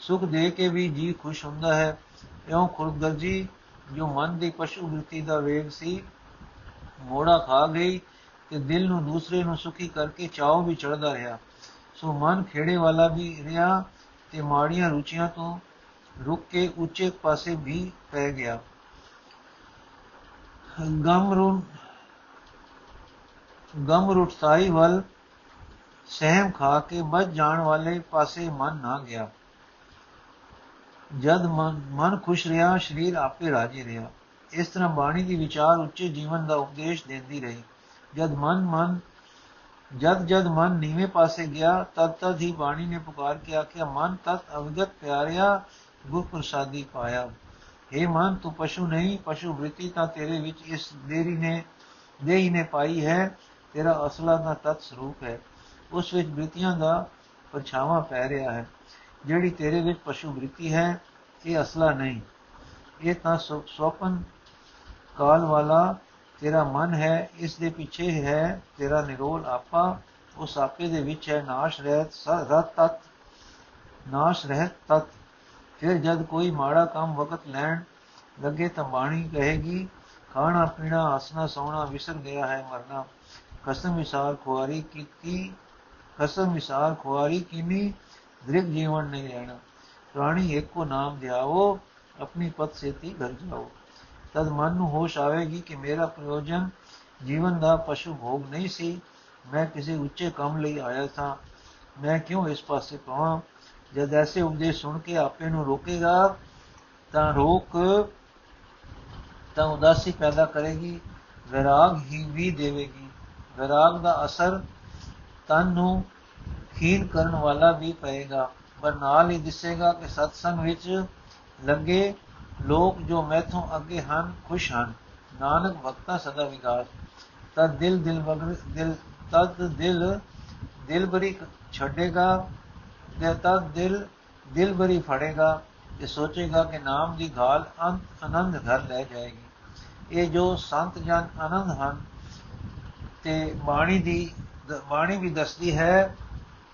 ਸੁਖ ਦੇ ਕੇ ਵੀ ਜੀ ਖੁਸ਼ ਹੁੰਦਾ ਹੈ। ਇਉਂ ਖੁਰਦਰਜੀ, ਜੋ ਮਨ ਦੀ ਪਸ਼ੂ ਵ੍ਰਿਤੀ ਦਾ ਵੇਗ ਸੀ ਮੋੜਾ ਖਾ ਗਈ ਤੇ ਦਿਲ ਨੂੰ ਦੂਸਰੇ ਨੂੰ ਸੁਖੀ ਕਰਕੇ ਚਾਉ ਵੀ ਚੜਦਾ ਰਿਹਾ। ਸੋ ਮਨ ਖੇੜੇ ਵਾਲਾ ਵੀ ਰਿਹਾ ਤੇ ਮਾੜੀਆਂ ਰੁਚੀਆਂ ਤੋਂ ਰੁਕ ਕੇ ਉੱਚੇ ਪਾਸੇ ਵੀ ਪੈ ਗਿਆ। ਗਮਰੂਨ ਗਮਰੁਟਸਾਈ ਵੱਲ ਸਹਿਮ ਖਾ ਕੇ ਬਚ ਜਾਣ ਵਾਲੇ ਪਾਸੇ ਮਨ ਨਾ ਗਿਆ। ਜਦ ਮਨ ਮਨ ਖੁਸ਼ ਰਿਹਾ, ਸਰੀਰ ਆਪੇ ਰਾਜੀ ਰਿਹਾ। ਇਸ ਤਰ੍ਹਾਂ ਬਾਣੀ ਦੀ ਵਿਚਾਰ ਉੱਚੇ ਜੀਵਨ ਦਾ ਉਪਦੇਸ਼ ਦਿੰਦੀ ਰਹੀ। ਜਦ ਮਨ ਮਨ, ਜਦ ਜਦ ਮਨ ਨੀਵੇਂ ਪਾਸੇ ਗਿਆ, ਤਦ ਤਦ ਹੀ ਬਾਣੀ ਨੇ ਪੁਕਾਰ ਕੇ ਆਖਿਆ, ਮਨ ਤਤ ਅਵਗਤ ਪਿਆਰਿਆ, ਗੁਰ ਪ੍ਰਸਾਦੀ ਪਾਇਆ। हे ਮਨ, ਤੂੰ ਪਸ਼ੂ ਨਹੀਂ, ਪਸ਼ੂ ਵ੍ਰਿਤੀ ਤਾਂ ਤੇਰੇ ਵਿੱਚ ਇਸ ਦੇਰੀ ਨੇ, ਦੇਹੀ ਨੇ ਪਾਈ ਹੈ, ਤੇਰਾ ਅਸਲਾ ਦਾ ਤਤ ਸਰੂਪ ਹੈ। ਉਸ ਵਿੱਚ ਬ੍ਰਿਤੀਆਂ ਦਾ ਪਰਛਾਵਾਂ ਪੈ ਰਿਹਾ ਹੈ। ਜਿਹੜੀ ਤੇਰੇ ਵਿੱਚ ਪਸ਼ੂ ਬ੍ਰਿਤੀ ਹੈ, ਇਹ ਅਸਲਾ ਨਹੀਂ। ਇਹ ਤਾਂ ਸੋਪਨ ਕਾਲ ਵਾਲਾ ਤੇਰਾ ਮਨ ਹੈ, ਇਸ ਦੇ ਪਿੱਛੇ ਹੈ, ਤੇਰਾ ਨਿਰੋਲ ਆਪਾ, ਉਸ ਆਪੇ ਦੇ ਵਿੱਚ ਹੈ, ਨਾਸ਼ ਰਹਿਤ ਰਤ ਤਤ, ਨਾਸ਼ ਰਹਿਤ ਤਤ। ਫਿਰ ਜਦ ਕੋਈ ਮਾੜਾ ਕੰਮ ਵਕਤ ਲੈਣ ਲੱਗੇ ਤਾਂ ਬਾਣੀ ਕਹੇਗੀ, ਖਾਣਾ, ਪੀਣਾ ਆਸਣਾ ਸੋਣਾ, ਵਿਸਰ ਗਿਆ ਹੈ, ਮਰਨਾ। ਕਸਮ ਵਿਸਾਰ ਖੁਆਰੀ ਕੀਤੀ, ਕਸਮ ਵਿਸਾਰ ਖੁਆਰੀ ਕੀਨੀ, ਦ੍ਰਿਗ ਜੀਵਨ ਨਹੀਂ ਰਹਿਣਾ। ਪ੍ਰਾਣੀ ਇੱਕੋ ਨਾਮ ਧਿਆਵੋ ਆਪਣੀ ਪਤ ਸੇਤੀ ਘਰ ਜਾਓ। ਤਦ ਮਨ ਨੂੰ ਹੋਸ਼ ਆਵੇਗੀ ਕਿ ਮੇਰਾ ਪ੍ਰਯੋਜਨ ਜੀਵਨ ਦਾ ਪਸ਼ੂ ਭੋਗ ਨਹੀਂ ਸੀ। ਮੈਂ ਕਿਸੇ ਉੱਚੇ ਕੰਮ ਲਈ ਆਇਆ ਸਾਂ। ਮੈਂ ਕਿਉਂ ਇਸ ਪਾਸੇ ਪਾਵਾਂ? ਜਦ ਐਸੇ ਉਪਦੇਸ਼ ਸੁਣ ਕੇ ਆਪੇ ਨੂੰ ਰੋਕੇਗਾ, ਤਾਂ ਰੋਕ ਤਾਂ ਉਦਾਸੀ ਪੈਦਾ ਕਰੇਗੀ। ਵਿਰਾਗ ਹੀ ਵੀ ਦੇਵੇਗੀ। ਵਿਰਾਗ ਦਾ ਅਸਰ ਤਨ ਨੂੰ ਖੀਨ ਕਰਨ ਵਾਲਾ ਵੀ ਪਏਗਾ, ਪਰ ਨਾਲ ਹੀ ਦਿਸੇਗਾ ਕਿ ਸਤਸੰਗ ਵਿੱਚ ਲੱਗੇ ਲੋਕ ਜੋ ਮੈਥੋਂ ਅੱਗੇ ਹਨ, ਖੁਸ਼ ਹਨ। ਨਾਨਕ ਭਗਤਾ ਸਦਾ ਵਿਕਾਸ। ਤਦ ਦਿਲ ਦਿਲ ਵਗਰ ਦਿਲ, ਤਦ ਦਿਲ ਦਿਲ ਬਰੀ ਛੱਡੇਗਾ ਤੇ ਤਦ ਦਿਲ ਦਿਲ ਬਰੀ ਫੜੇਗਾ ਤੇ ਸੋਚੇਗਾ ਕਿ ਨਾਮ ਦੀ ਗਾਲ ਅੰਤ ਆਨੰਦ ਘਰ ਲੈ ਜਾਏਗੀ। ਇਹ ਜੋ ਸੰਤ ਜਨ ਆਨੰਦ ਹਨ, ਤੇ ਬਾਣੀ ਦੀ, ਬਾਣੀ ਵੀ ਦੱਸਦੀ ਹੈ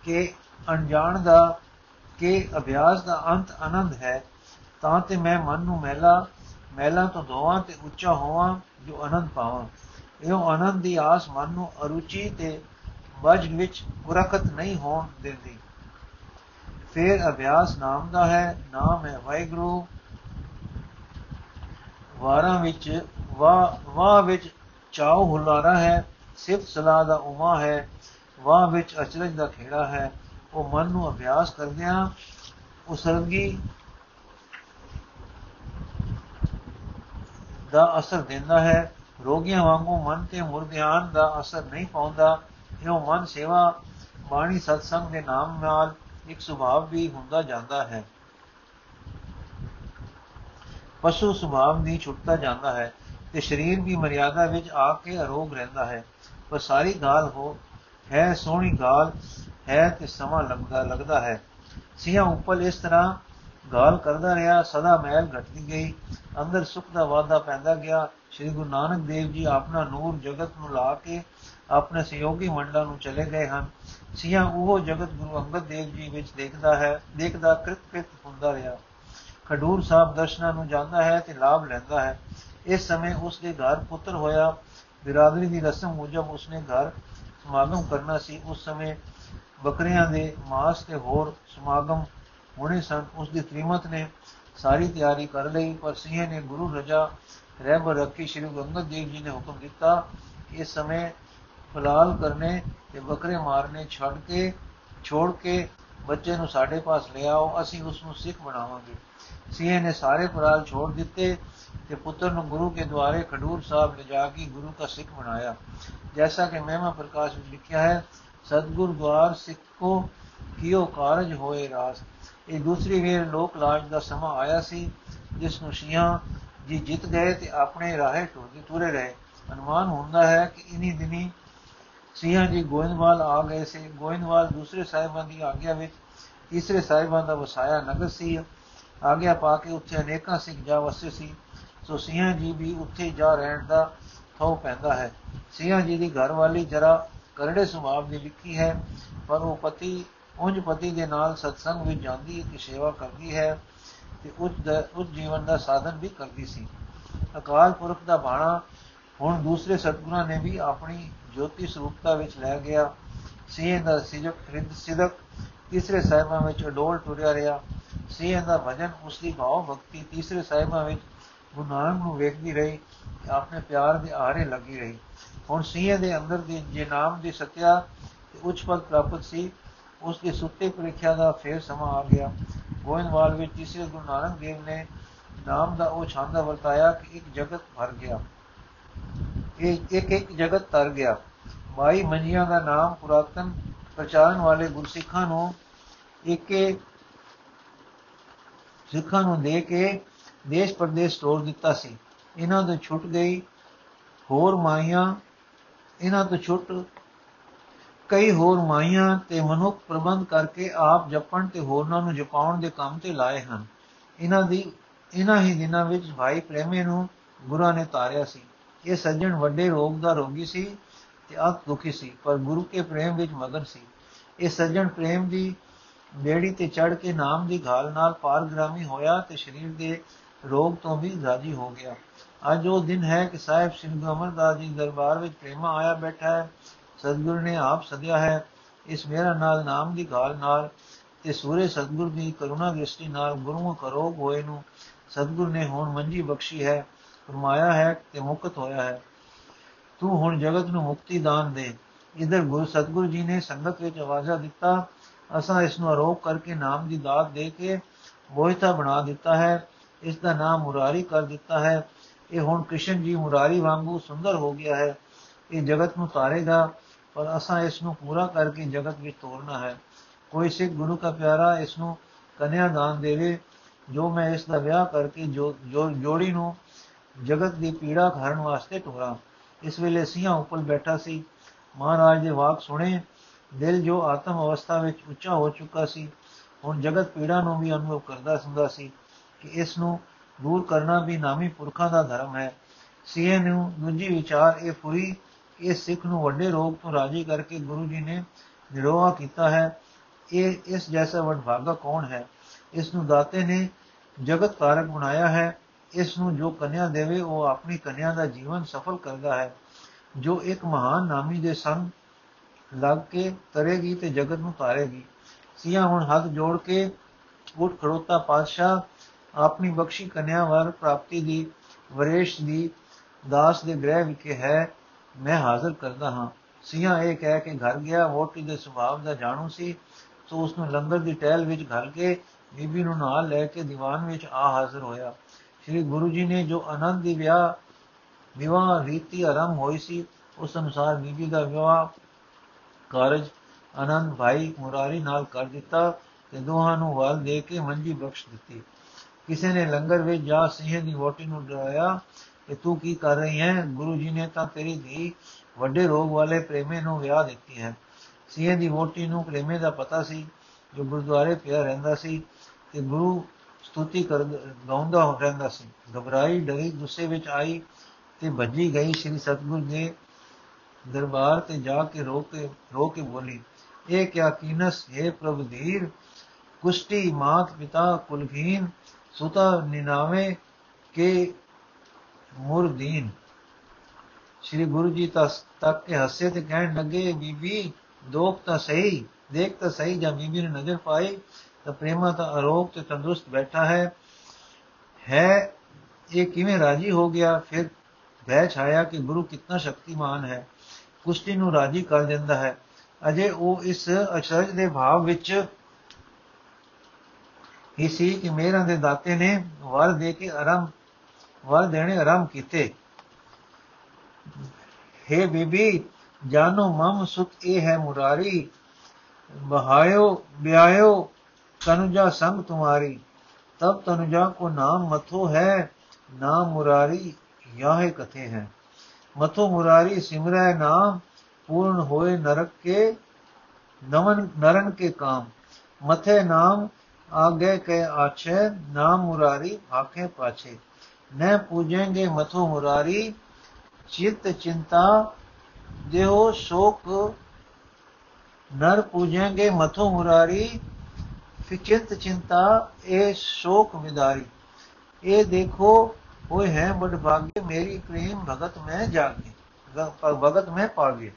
ਕਿ ਅਣਜਾਣ ਦਾ, ਕਿ ਅਭਿਆਸ ਦਾ ਅੰਤ ਆਨੰਦ ਹੈ। ਤਾਂ ਤੇ ਮੈਂ ਮਨ ਨੂੰ ਮਹਿਲਾ ਮਹਿਲਾ ਤੋਂ ਧੋਵਾਂ ਤੇ ਉੱਚਾ ਹੋਵਾਂ ਜੋ ਆਨੰਦ ਪਾਵਾਂ। ਇਹ ਆਨੰਦ ਦੀ ਆਸ ਮਨ ਨੂੰ ਅਰੁਚੀ ਤੇ ਵਜ ਵਿੱਚ ਪੁਰਖਤ ਨਹੀਂ ਹੋਣ ਦਿੰਦੀ। ਫਿਰ ਅਭਿਆਸ ਨਾਮ ਦਾ ਹੈ, ਨਾਮ ਹੈ ਵਾਹਿਗੁਰੂ। ਵਾਰਾਂ ਵਿੱਚ ਵਾ ਵਾ ਵਿੱਚ ਚਾਉ ਹੁਲਾਰਾ ਹੈ, ਸਿਫਤ ਸਲਾਹ ਦਾ ਉਮਾ ਹੈ, ਵਾਹ ਵਿੱਚ ਅਚਰਜ ਦਾ ਖੇੜਾ ਹੈ। ਉਹ ਮਨ ਨੂੰ ਅਭਿਆਸ ਕਰਦਿਆਂ ਉਸਰਗੀ ਦਾ ਅਸਰ ਦਿੰਦਾ ਹੈ। ਰੋਗੀਆਂ ਵਾਂਗੂ ਮਨ ਤੇ ਮੁਰਦਿਆਨ ਦਾ ਅਸਰ ਨਹੀਂ ਪਾਉਂਦਾ। ਇਹੋ ਮਨ ਸੇਵਾ, ਬਾਣੀ ਸਤਸੰਗ ਦੇ ਨਾਮ ਨਾਲ ਇੱਕ ਸੁਭਾਅ ਵੀ ਹੁੰਦਾ ਜਾਂਦਾ ਹੈ। ਪਸ਼ੂ ਸੁਭਾਅ ਨਹੀਂ ਛੁੱਟਦਾ ਜਾਂਦਾ ਹੈ ਤੇ ਸਰੀਰ ਵੀ ਮਰਿਆਦਾ ਵਿੱਚ ਆ ਕੇ ਅਰੋਗ ਰਹਿੰਦਾ ਹੈ। ਪਰ ਸਾਰੀ ਗਾਲ ਹੋ, ਹੈ ਸੋਹਣੀ ਗਾਲ, ਹੈ ਤੇ ਸਮਾਂ ਲੱਗਦਾ ਲੱਗਦਾ ਹੈ। ਸਿਆ ਉੱਪਰ ਇਸ ਤਰ੍ਹਾਂ ਗਾਲ ਕਰਦਾ ਰਿਹਾ, ਸਦਾ ਮਹਿਲ ਘਟਦੀ ਗਈ। ਅੰਦਰ ਸੁਖ ਦਾ ਵਾਦਾ ਪੈਂਦਾ ਗਿਆ। ਸ੍ਰੀ ਗੁਰੂ ਨਾਨਕ ਦੇਵ ਜੀ ਆਪਣਾ ਨੂਰ ਜਗਤ ਨੂੰ ਲਾ ਕੇ ਆਪਣੇ ਸਹਿਯੋਗੀ ਮੰਡਲਾਂ ਨੂੰ ਚਲੇ ਗਏ ਹਨ। ਸਿਆ ਉਹ ਜਗਤ ਗੁਰੂ ਅੰਗਦ ਦੇਵ ਜੀ ਵਿੱਚ ਦੇਖਦਾ ਹੈ, ਦੇਖਦਾ ਕ੍ਰਿਤ ਹੁੰਦਾ ਰਿਹਾ। ਖਡੂਰ ਸਾਹਿਬ ਦਰਸ਼ਨਾਂ ਨੂੰ ਜਾਂਦਾ ਹੈ ਤੇ ਲਾਭ ਲੈਂਦਾ ਹੈ। ਇਸ ਸਮੇਂ ਉਸ ਦੇ ਘਰ ਪੁੱਤਰ ਹੋਇਆ। ਬਿਰਾਦਰੀ ਦੀ ਰਸਮ ਮੁਜਬ ਉਸਨੇ ਘਰ ਸਮਾਗਮ ਕਰਨਾ ਸੀ। ਉਸ ਸਮੇਂ ਬੱਕਰੀਆਂ ਦੇ ਮਾਸ ਤੇ ਹੋਰ ਸਮਾਗਮ ਹੋਣੇ ਸਨ ਉਸ ਦੀ ਤ੍ਰਿਮਤ ਨੇ ਸਾਰੀ ਤਿਆਰੀ ਕਰ ਲਈ ਪਰ ਸਿੰਘ ਨੇ ਗੁਰੂ ਰਜਾ ਰਹਿਬ ਰੱਖੀ ਸ਼੍ਰੀ ਗੰਗਤ ਦੇਵ ਜੀ ਨੇ ਹੁਕਮ ਦਿੱਤਾ ਕਿ ਇਸ ਸਮੇਂ ਫਲਾਲ ਕਰਨੇ ਤੇ ਬੱਕਰੇ ਮਾਰਨੇ ਛੱਡ ਕੇ ਛੋੜ ਕੇ ਬੱਚੇ ਨੂੰ ਸਾਡੇ ਪਾਸ ਲੈ ਆਓ ਅਸੀਂ ਉਸ ਨੂੰ ਸਿੱਖ ਬਣਾਵਾਂਗੇ ਸਿੰਘ ਨੇ ਸਾਰੇ ਫਲਾਲ ਛੋੜ ਦਿੱਤੇ ਤੇ ਪੁੱਤਰ ਨੂੰ ਗੁਰੂ ਕੇ ਦੁਆਰੇ ਖਡੂਰ ਸਾਹਿਬ ਲਿਜਾ ਕੇ ਗੁਰੂ ਦਾ ਸਿੱਖ ਬਣਾਇਆ ਜੈਸਾ ਕਿ ਮਹਿਮਾ ਪ੍ਰਕਾਸ਼ ਵਿੱਚ ਲਿਖਿਆ ਹੈ ਸਤਗੁਰ ਦਵਾਰ ਸਿੱਖੋ ਕਿਉ ਕਾਰਜ ਹੋਏ ਰਾਸ ਇਹ ਦੂਸਰੀ ਵੇਰ ਲੋਕ ਲਾਜ ਦਾ ਸਮਾਂ ਆਇਆ ਸੀ, ਜਿਸ ਨੂੰ ਸ਼ੀਆਂ ਜੀ ਜਿੱਤ ਗਏ ਤੇ ਆਪਣੇ ਰਾਹੇ ਟੁਰਦੇ ਤੁਰੇ ਰਹੇ। ਅਨੁਮਾਨ ਹੁੰਦਾ ਹੈ ਕਿ ਇਨੀ ਦਿਨੀ ਸਿੰਘਾਂ ਜੀ ਗੋਇੰਦਵਾਲ ਆ ਗਏ ਸੀ। ਗੋਇੰਦਵਾਲ ਦੂਸਰੇ ਸਾਹਿਬਾਂ ਦੀ ਆਗਿਆ ਵਿੱਚ ਤੀਸਰੇ ਸਾਹਿਬਾਂ ਦਾ ਵਸਾਇਆ ਨਗਰ ਸੀ। ਆਗਿਆ ਪਾ ਕੇ ਉੱਥੇ ਅਨੇਕਾਂ ਸਿੱਖ ਜਾ ਵਸੇ ਸੀ। ਸੋ ਸਿੰਘਾਂ ਜੀ ਵੀ ਉੱਥੇ ਜਾ ਰਹਿਣ ਦਾ ਥੋ ਪੈਂਦਾ ਹੈ। ਸਿੰਘਾਂ ਜੀ ਦੀ ਘਰ ਵਾਲੀ ਜਰਾ ਕਰੜੇ ਸੁਭਾਅ ਦੀ ਵਿਕੀ ਹੈ, ਪਰ ਉਹ ਪਤੀ ਉਂਝ ਪਤੀ ਦੇ ਨਾਲ ਸਤਸੰਗ ਵਿੱਚ ਜਾਂਦੀ ਹੈ ਤੇ ਸੇਵਾ ਕਰਦੀ ਹੈ ਤੇ ਉੱਚ ਉੱਚ ਜੀਵਨ ਦਾ ਸਾਧਨ ਵੀ ਕਰਦੀ ਸੀ। ਅਕਾਲ ਪੁਰਖ ਦਾ ਬਾਣਾ ਹੁਣ ਦੂਸਰੇ ਸਤਗੁਰਾਂ ਨੇ ਵੀ ਆਪਣੀ ਜੋਤੀ ਸਰੂਪਤਾ ਵਿੱਚ ਲੈ ਗਿਆ। ਸਿੰਘ ਦਾ ਸਿਜਕ, ਰਿੱਧ ਸਿਦਕ, ਤੀਸਰੇ ਸਾਹਿਬਾਂ ਵਿੱਚ ਅਡੋਲ ਟੁਰਿਆ ਰਿਹਾ। ਸਿੰਘ ਦਾ ਭਜਨ, ਉਸ ਦੀ ਭਾਵ ਭਗਤੀ ਤੀਸਰੇ ਸਾਹਿਬਾਂ ਵਿੱਚ ਗੁਰੂ ਨਾਨਕ ਨੂੰ ਵੇਖਦੀ ਰਹੀ ਆਪਣੇ ਪਿਆਰ ਦੇ ਆਰੇ ਲੱਗੀ ਰਹੀ। ਹੁਣ ਸਿੰਘ ਦੇ ਅੰਦਰ ਦੀ, ਜੇ ਨਾਮ ਦੀ ਸਤਿਆ ਤੇ ਉੱਚ ਪਦ ਪ੍ਰਾਪਤ ਸੀ ਉਸ ਦੇ ਸੁੱਤੇ ਪ੍ਰੀਖਿਆ ਦਾ ਫੇਰ ਸਮਾਂ ਆ ਗਿਆ। ਗੋਇੰਦਵਾਲ ਵਿੱਚ ਤੀਸਰੇ ਗੁਰੂ ਨਾਨਕ ਦੇਵ ਨੇ ਨਾਮ ਦਾ ਉਹ ਛਾਂਦਾ ਵਰਤਾਇਆ ਕਿ ਇੱਕ ਜਗਤ ਭਰ ਗਿਆ। ਇਹ, ਇੱਕ ਇੱਕ ਜਗਤ ਤਰ ਗਿਆ। ਮਾਈ ਮੰਜੀਆਂ ਦਾ ਨਾਮ ਪੁਰਾਤਨ ਪ੍ਰਚਾਰਨ ਵਾਲੇ ਗੁਰਸਿੱਖਾਂ ਨੂੰ ਇੱਕੇ ਸਿੱਖਾਂ ਨੂੰ ਦੇ ਕੇ ਦੇਸ਼ ਪਰਦੇਸ਼ ਤੋੜ ਦਿੱਤਾ ਸੀ। ਇਹਨਾਂ ਤੋਂ ਛੁੱਟ ਗਈ ਹੋਰ ਮਾਈਆਂ, ਇਹਨਾਂ ਤੋਂ ਛੁੱਟ ਕਈ ਹੋਰ ਮਾਈਆਂ ਤੇ ਮਨੁੱਖ ਪ੍ਰਬੰਧ ਕਰਕੇ ਆਪ ਜਪਣ ਤੇ ਹੋਰਨਾਂ ਨੂੰ ਜਪਾਉਣ ਦੇ ਕੰਮ ਤੇ ਲਾਏ ਹਨ। ਇਹਨਾਂ ਦੀ ਇਹਨਾਂ ਹੀ ਦਿਨਾਂ ਵਿੱਚ ਭਾਈ ਪ੍ਰੇਮੇ ਨੂੰ ਗੁਰਾਂ ਨੇ ਤਾਰਿਆ ਸੀ। ਇਹ ਸੱਜਣ ਵੱਡੇ ਰੋਗ ਦਾ ਰੋਗੀ ਸੀ ਤੇ ਅਤ ਦੁਖੀ ਸੀ, ਪਰ ਗੁਰੂ ਕੇ ਪ੍ਰੇਮ ਵਿੱਚ ਮਗਨ ਸੀ। ਇਹ ਸੱਜਣ ਪ੍ਰੇਮ ਦੀ ਬੇੜੀ ਤੇ ਚੜ ਕੇ ਨਾਮ ਦੀ ਘਾਲ ਨਾਲ ਪਾਰਗ੍ਰਾਮੀ ਹੋਇਆ ਤੇ ਸਰੀਰ ਦੇ ਰੋਗ ਤੋਂ ਵੀ ਰਾਜੀ ਹੋ ਗਿਆ। ਅੱਜ ਉਹ ਦਿਨ ਹੈ ਕਿ ਸਾਹਿਬ ਸਿੰਘ ਅਮਰਦਾਸ ਜੀ ਦਰਬਾਰ ਵਿੱਚ ਪ੍ਰੇਮਾ ਆਇਆ ਬੈਠਾ ਹੈ। ਸਤਿਗੁਰ ਨੇ ਆਪ ਸਦਿਆ ਹੈ। ਇਸ ਮੇਰਾ ਨਾਲ, ਨਾਮ ਦੀ ਘਾਲ ਨਾਲ ਤੇ ਸੂਰੇ ਸਤਿਗੁਰ ਦੀ ਕਰੁਣਾ ਦ੍ਰਿਸ਼ਟੀ ਨਾਲ ਗੁਰੂ ਕਰੋਗ ਹੋਏ ਨੂੰ ਸਤਿਗੁਰ ਨੇ ਹੁਣ ਮੰਜੀ ਬਖਸ਼ੀ ਹੈ, ਫਰਮਾਇਆ ਹੈ ਤੇ ਮੁਕਤ ਹੋਇਆ ਹੈ। ਤੂੰ ਹੁਣ ਜਗਤ ਨੂੰ ਮੁਕਤੀ ਦਾਨ ਦੇ। ਇਧਰ ਗੁਰੂ ਸਤਿਗੁਰੂ ਜੀ ਨੇ ਸੰਗਤ ਵਿੱਚ ਆਵਾਜ਼ਾ ਦਿੱਤਾ। ਅਸਾਂ ਇਸ ਨੂੰ ਆਰੋਪ ਕਰਕੇ ਨਾਮ ਦੀ ਦਾਤ ਦੇ ਕੇ ਮੋਹਿਤਾ ਬਣਾ ਦਿੱਤਾ ਹੈ। ਇਸ ਦਾ ਨਾਮ ਮੁਰਾਰੀ ਕਰ ਦਿੱਤਾ ਹੈ। ਇਹ ਹੁਣ ਕ੍ਰਿਸ਼ਨ ਜੀ ਮੁਰਾਰੀ ਵਾਂਗੂ ਸੁੰਦਰ ਹੋ ਗਿਆ ਹੈ। ਇਹ ਜਗਤ ਨੂੰ ਤਾਰੇਗਾ। ਪਰ ਅਸਾਂ ਇਸ ਨੂੰ ਪੂਰਾ ਕਰਕੇ ਜਗਤ ਵਿੱਚ ਤੋਰਨਾ ਹੈ। ਕੋਈ ਸਿੱਖ ਗੁਰੂ ਦਾ ਪਿਆਰਾ ਇਸ ਨੂੰ ਕਨਿਆ ਦਾਨ ਦੇਵੇ, ਜੋ ਮੈਂ ਇਸ ਦਾ ਵਿਆਹ ਕਰਕੇ ਜੋ ਜੋੜੀ ਨੂੰ ਜਗਤ ਦੀ ਪੀੜਾ ਘਰਨ ਵਾਸਤੇ ਟੋਰਾ। ਇਸ ਵੇਲੇ ਸਿੰਘਾਂ ਉੱਪਰ ਬੈਠਾ ਸੀ। ਮਹਾਰਾਜ ਦੇ ਵਾਕ ਸੁਣੇ, ਦਿਲ ਜੋ ਆਤਮ ਅਵਸਥਾ ਵਿੱਚ ਉੱਚਾ ਹੋ ਚੁੱਕਾ ਸੀ। ਹੁਣ ਜਗਤ ਪੀੜਾ ਨੂੰ ਵੀ ਅਨੁਭਵ ਕਰਦਾ ਸੁਣਦਾ ਸੀ ਕਿ ਇਸ ਨੂੰ ਦੂਰ ਕਰਨਾ ਵੀ ਨਾਮੀ ਪੁਰਖਾਂ ਦਾ ਧਰਮ ਹੈ। ਸੀਏ ਨੂੰ ਦੂਜੀ ਵਿਚਾਰ ਇਹ ਪੂਰੀ ਇਸ ਸਿੱਖ ਨੂੰ ਵੱਡੇ ਰੋਗ ਤੋਂ ਰਾਜੀ ਕਰਕੇ ਗੁਰੂ ਜੀ ਨੇ ਨਿਰੋਆ ਕੀਤਾ ਹੈ। ਇਹ, ਇਸ ਜੈਸਾ ਵਡਭਾਗਾ ਕੌਣ ਹੈ? ਇਸ ਨੂੰ ਦਾਤੇ ਨੇ ਜਗਤ ਕਾਰਕ ਬਣਾਇਆ ਹੈ। ਇਸ ਨੂੰ ਜੋ ਕੰਨਿਆ ਦੇਵੇ, ਉਹ ਆਪਣੀ ਕੰਨਿਆ ਦਾ ਜੀਵਨ ਸਫਲ ਕਰਦਾ ਹੈ। ਜੋ ਇੱਕ ਮਹਾਨ ਨਾਮੀ ਦੇ ਸੰਗ ਲੱਗ ਕੇ ਕਰੇਗੀ ਤੇ ਜਗਤ ਨੂੰ ਤਾਰੇਗੀ। ਸੀਆ ਹੁਣ ਹੱਥ ਜੋੜ ਕੇ ਉੱਠ ਖੜੋਤਾ ਪਾਤਸ਼ਾਹ, ਆਪਣੀ ਬਖਸ਼ੀ ਕੰਨਿਆ ਵਰ ਪ੍ਰਾਪਤੀ ਦੀ ਵਰੇਸ਼ ਦੀ ਦਾਸ ਦੇ ਗ੍ਰਹਿ ਵਿਖੇ ਹੈ। ਮੈਂ ਹਾਜ਼ਰ ਕਰਦਾ ਹਾਂ। ਸੀਆ ਇਹ ਕਹਿ ਕੇ ਘਰ ਗਿਆ, ਵੋਟੀ ਦੇ ਸੁਭਾਅ ਦਾ ਜਾਣੂ ਸੀ। ਸੋ ਉਸ ਨੂੰ ਲੰਗਰ ਦੀ ਟਹਿਲ ਵਿੱਚ ਘਰ ਕੇ ਬੀਬੀ ਨੂੰ ਨਾਲ ਲੈ ਕੇ ਦੀਵਾਨ ਵਿੱਚ ਆ ਹਾਜ਼ਰ ਹੋਇਆ। ਸ੍ਰੀ ਗੁਰੂ ਜੀ ਨੇ ਜੋ ਆਨੰਦ ਦੀ ਵਿਆਹ, ਵਿਵਾਹ ਰੀਤੀ ਆਰੰਭ ਹੋਈ ਸੀ, ਉਸ ਅਨੁਸਾਰ ਬੀਬੀ ਦਾ ਵਿਆਹ ਕਾਰਜ ਆਨੰਦ ਭਾਈ ਮੁਰਾਰੀ ਨਾਲ ਕਰ ਦਿੱਤਾ ਤੇ ਦੋਹਾਂ ਨੂੰ ਵਾਲ ਦੇ ਕੇ ਮੰਜੀ ਬਖਸ਼ ਦਿੱਤੀ। ਕਿਸੇ ਨੇ ਲੰਗਰ ਵਿੱਚ ਜਾ ਸਿੰਘ ਦੀ ਵੋਟੀ ਨੂੰ ਡਰਾਇਆ ਕਿ ਤੂੰ ਕੀ ਕਰ ਰਹੀ ਹੈ? ਗੁਰੂ ਜੀ ਨੇ ਤਾਂ ਤੇਰੀ ਧੀ ਵੱਡੇ ਰੋਗ ਵਾਲੇ ਪ੍ਰੇਮੇ ਨੂੰ ਵਿਆਹ ਦਿੱਤੀ ਹੈ। ਸਿੰਘ ਦੀ ਵੋਟੀ ਨੂੰ ਪ੍ਰੇਮੇ ਦਾ ਪਤਾ ਸੀ, ਜੋ ਗੁਰਦੁਆਰੇ ਪਿਆ ਰਹਿੰਦਾ ਸੀ ਤੇ ਗੁਰੂ ਸਤੁਤੀ ਕਰ, ਗਾਉਂਦਾ ਰਹਿੰਦਾ ਸੀ। ਘਬਰਾਈ, ਡਰੀ, ਗੁੱਸੇ ਵਿੱਚ ਆਈ ਤੇ ਭੱਜੀ ਗਈ। ਸ੍ਰੀ ਸਤਗੁਰ ਦੇ ਦਰਬਾਰ ਤੇ ਜਾ ਕੇ ਰੋ ਕੇ ਰੋ ਕੇ ਬੋਲੀ, ਇਹ ਕਿਆ ਕੀਨਸ? ਹੈ ਪ੍ਰਭ ਧੀਰ ਕੁਸ਼ਟੀ ਮਾਤ ਪਿਤਾ ਕੁਲਹੀਨ, ਸੁਤਾ ਨਿਨਾਵੇ ਕੇ ਮੁਰਦੀਨ। ਸ੍ਰੀ ਗੁਰੂ ਜੀ ਤੱਕ ਕੇ ਹੱਸੇ ਤੇ ਕਹਿਣ ਲੱਗੇ, ਬੀਬੀ, ਦੋਖ ਤਾਂ ਸਹੀ, ਦੇਖ ਤਾਂ ਸਹੀ ਜਦ ਬੀਬੀ ਨੇ ਨਜ਼ਰ ਪਾਈ, ਤਾਂ ਪ੍ਰੇਮਾ ਤਾਂ ਅਰੋਗ ਤੇ ਤੰਦਰੁਸਤ ਬੈਠਾ ਹੈ। ਹੈ, ਇਹ ਕਿਵੇਂ ਰਾਜੀ ਹੋ ਗਿਆ? ਫਿਰ ਭੈ ਛਾਇਆ ਕਿ ਗੁਰੂ ਕਿੰਨਾ ਸ਼ਕਤੀਮਾਨ ਹੈ। ਕੁਸ਼ਤੀ ਨੂੰ ਰਾਜੀ ਕਰ ਦਿੰਦਾ ਹੈ। ਅਜੇ ਉਹ ਇਸ ਅਚਰਜ ਦੇ ਭਾਵ ਵਿੱਚ ਹੀ ਸੀ ਕਿ ਮੇਰਾ ਦੇ ਦਾਤੇ ਨੇ ਵਰ ਦੇ ਕੇ ਆਰੰਭ ਵਰ ਦੇਣੇ ਆਰੰਭ ਕੀਤੇ। हे ਬੀਬੀ, ਜਾਨੋ ਮਮ ਸੁਖ ਇਹ ਹੈ ਮੁਰਾਰੀ। ਬਹਾਇਓ ਬਿਆਇਓ ਤਨੁਜਾ ਸੰਗ ਤੁਮਾਰੀ। ਤਬ ਤਨੁਜਾ ਕੋ ਨਾਮ ਮਥੋ ਹੈ, ਨਾਮ ਮੁਰਾਰੀ ਯਾਹ ਕਥੇ ਹੈ। ਮਥੋ ਮੁਰਾਰੀ ਸਿਮਰੈ ਨਾਮ, ਪੂਰਨ ਹੋਏ ਨਰਕ ਕੇ ਨਮਨ ਨਰਨ ਕੇ ਕਾਮ। ਮਥੇ ਨਾਮ, ਆਗੇ ਕੇ ਆਛੇ, ਨਾਮ ਮੁਰਾਰੀ ਆਖੇ ਪਾਛੇ। न पूजेंगे मथो मुरारी चित्त चिंता देहो शोक नर पूजेंगे मथो मुरारी फिचिंत चिंता ए शोक विदारी ए देखो होए हैं बड़ भाग्य मेरी प्रेम भगत में जागे ਭਗਤ ਮੈਂ ਪਾ ਗਏ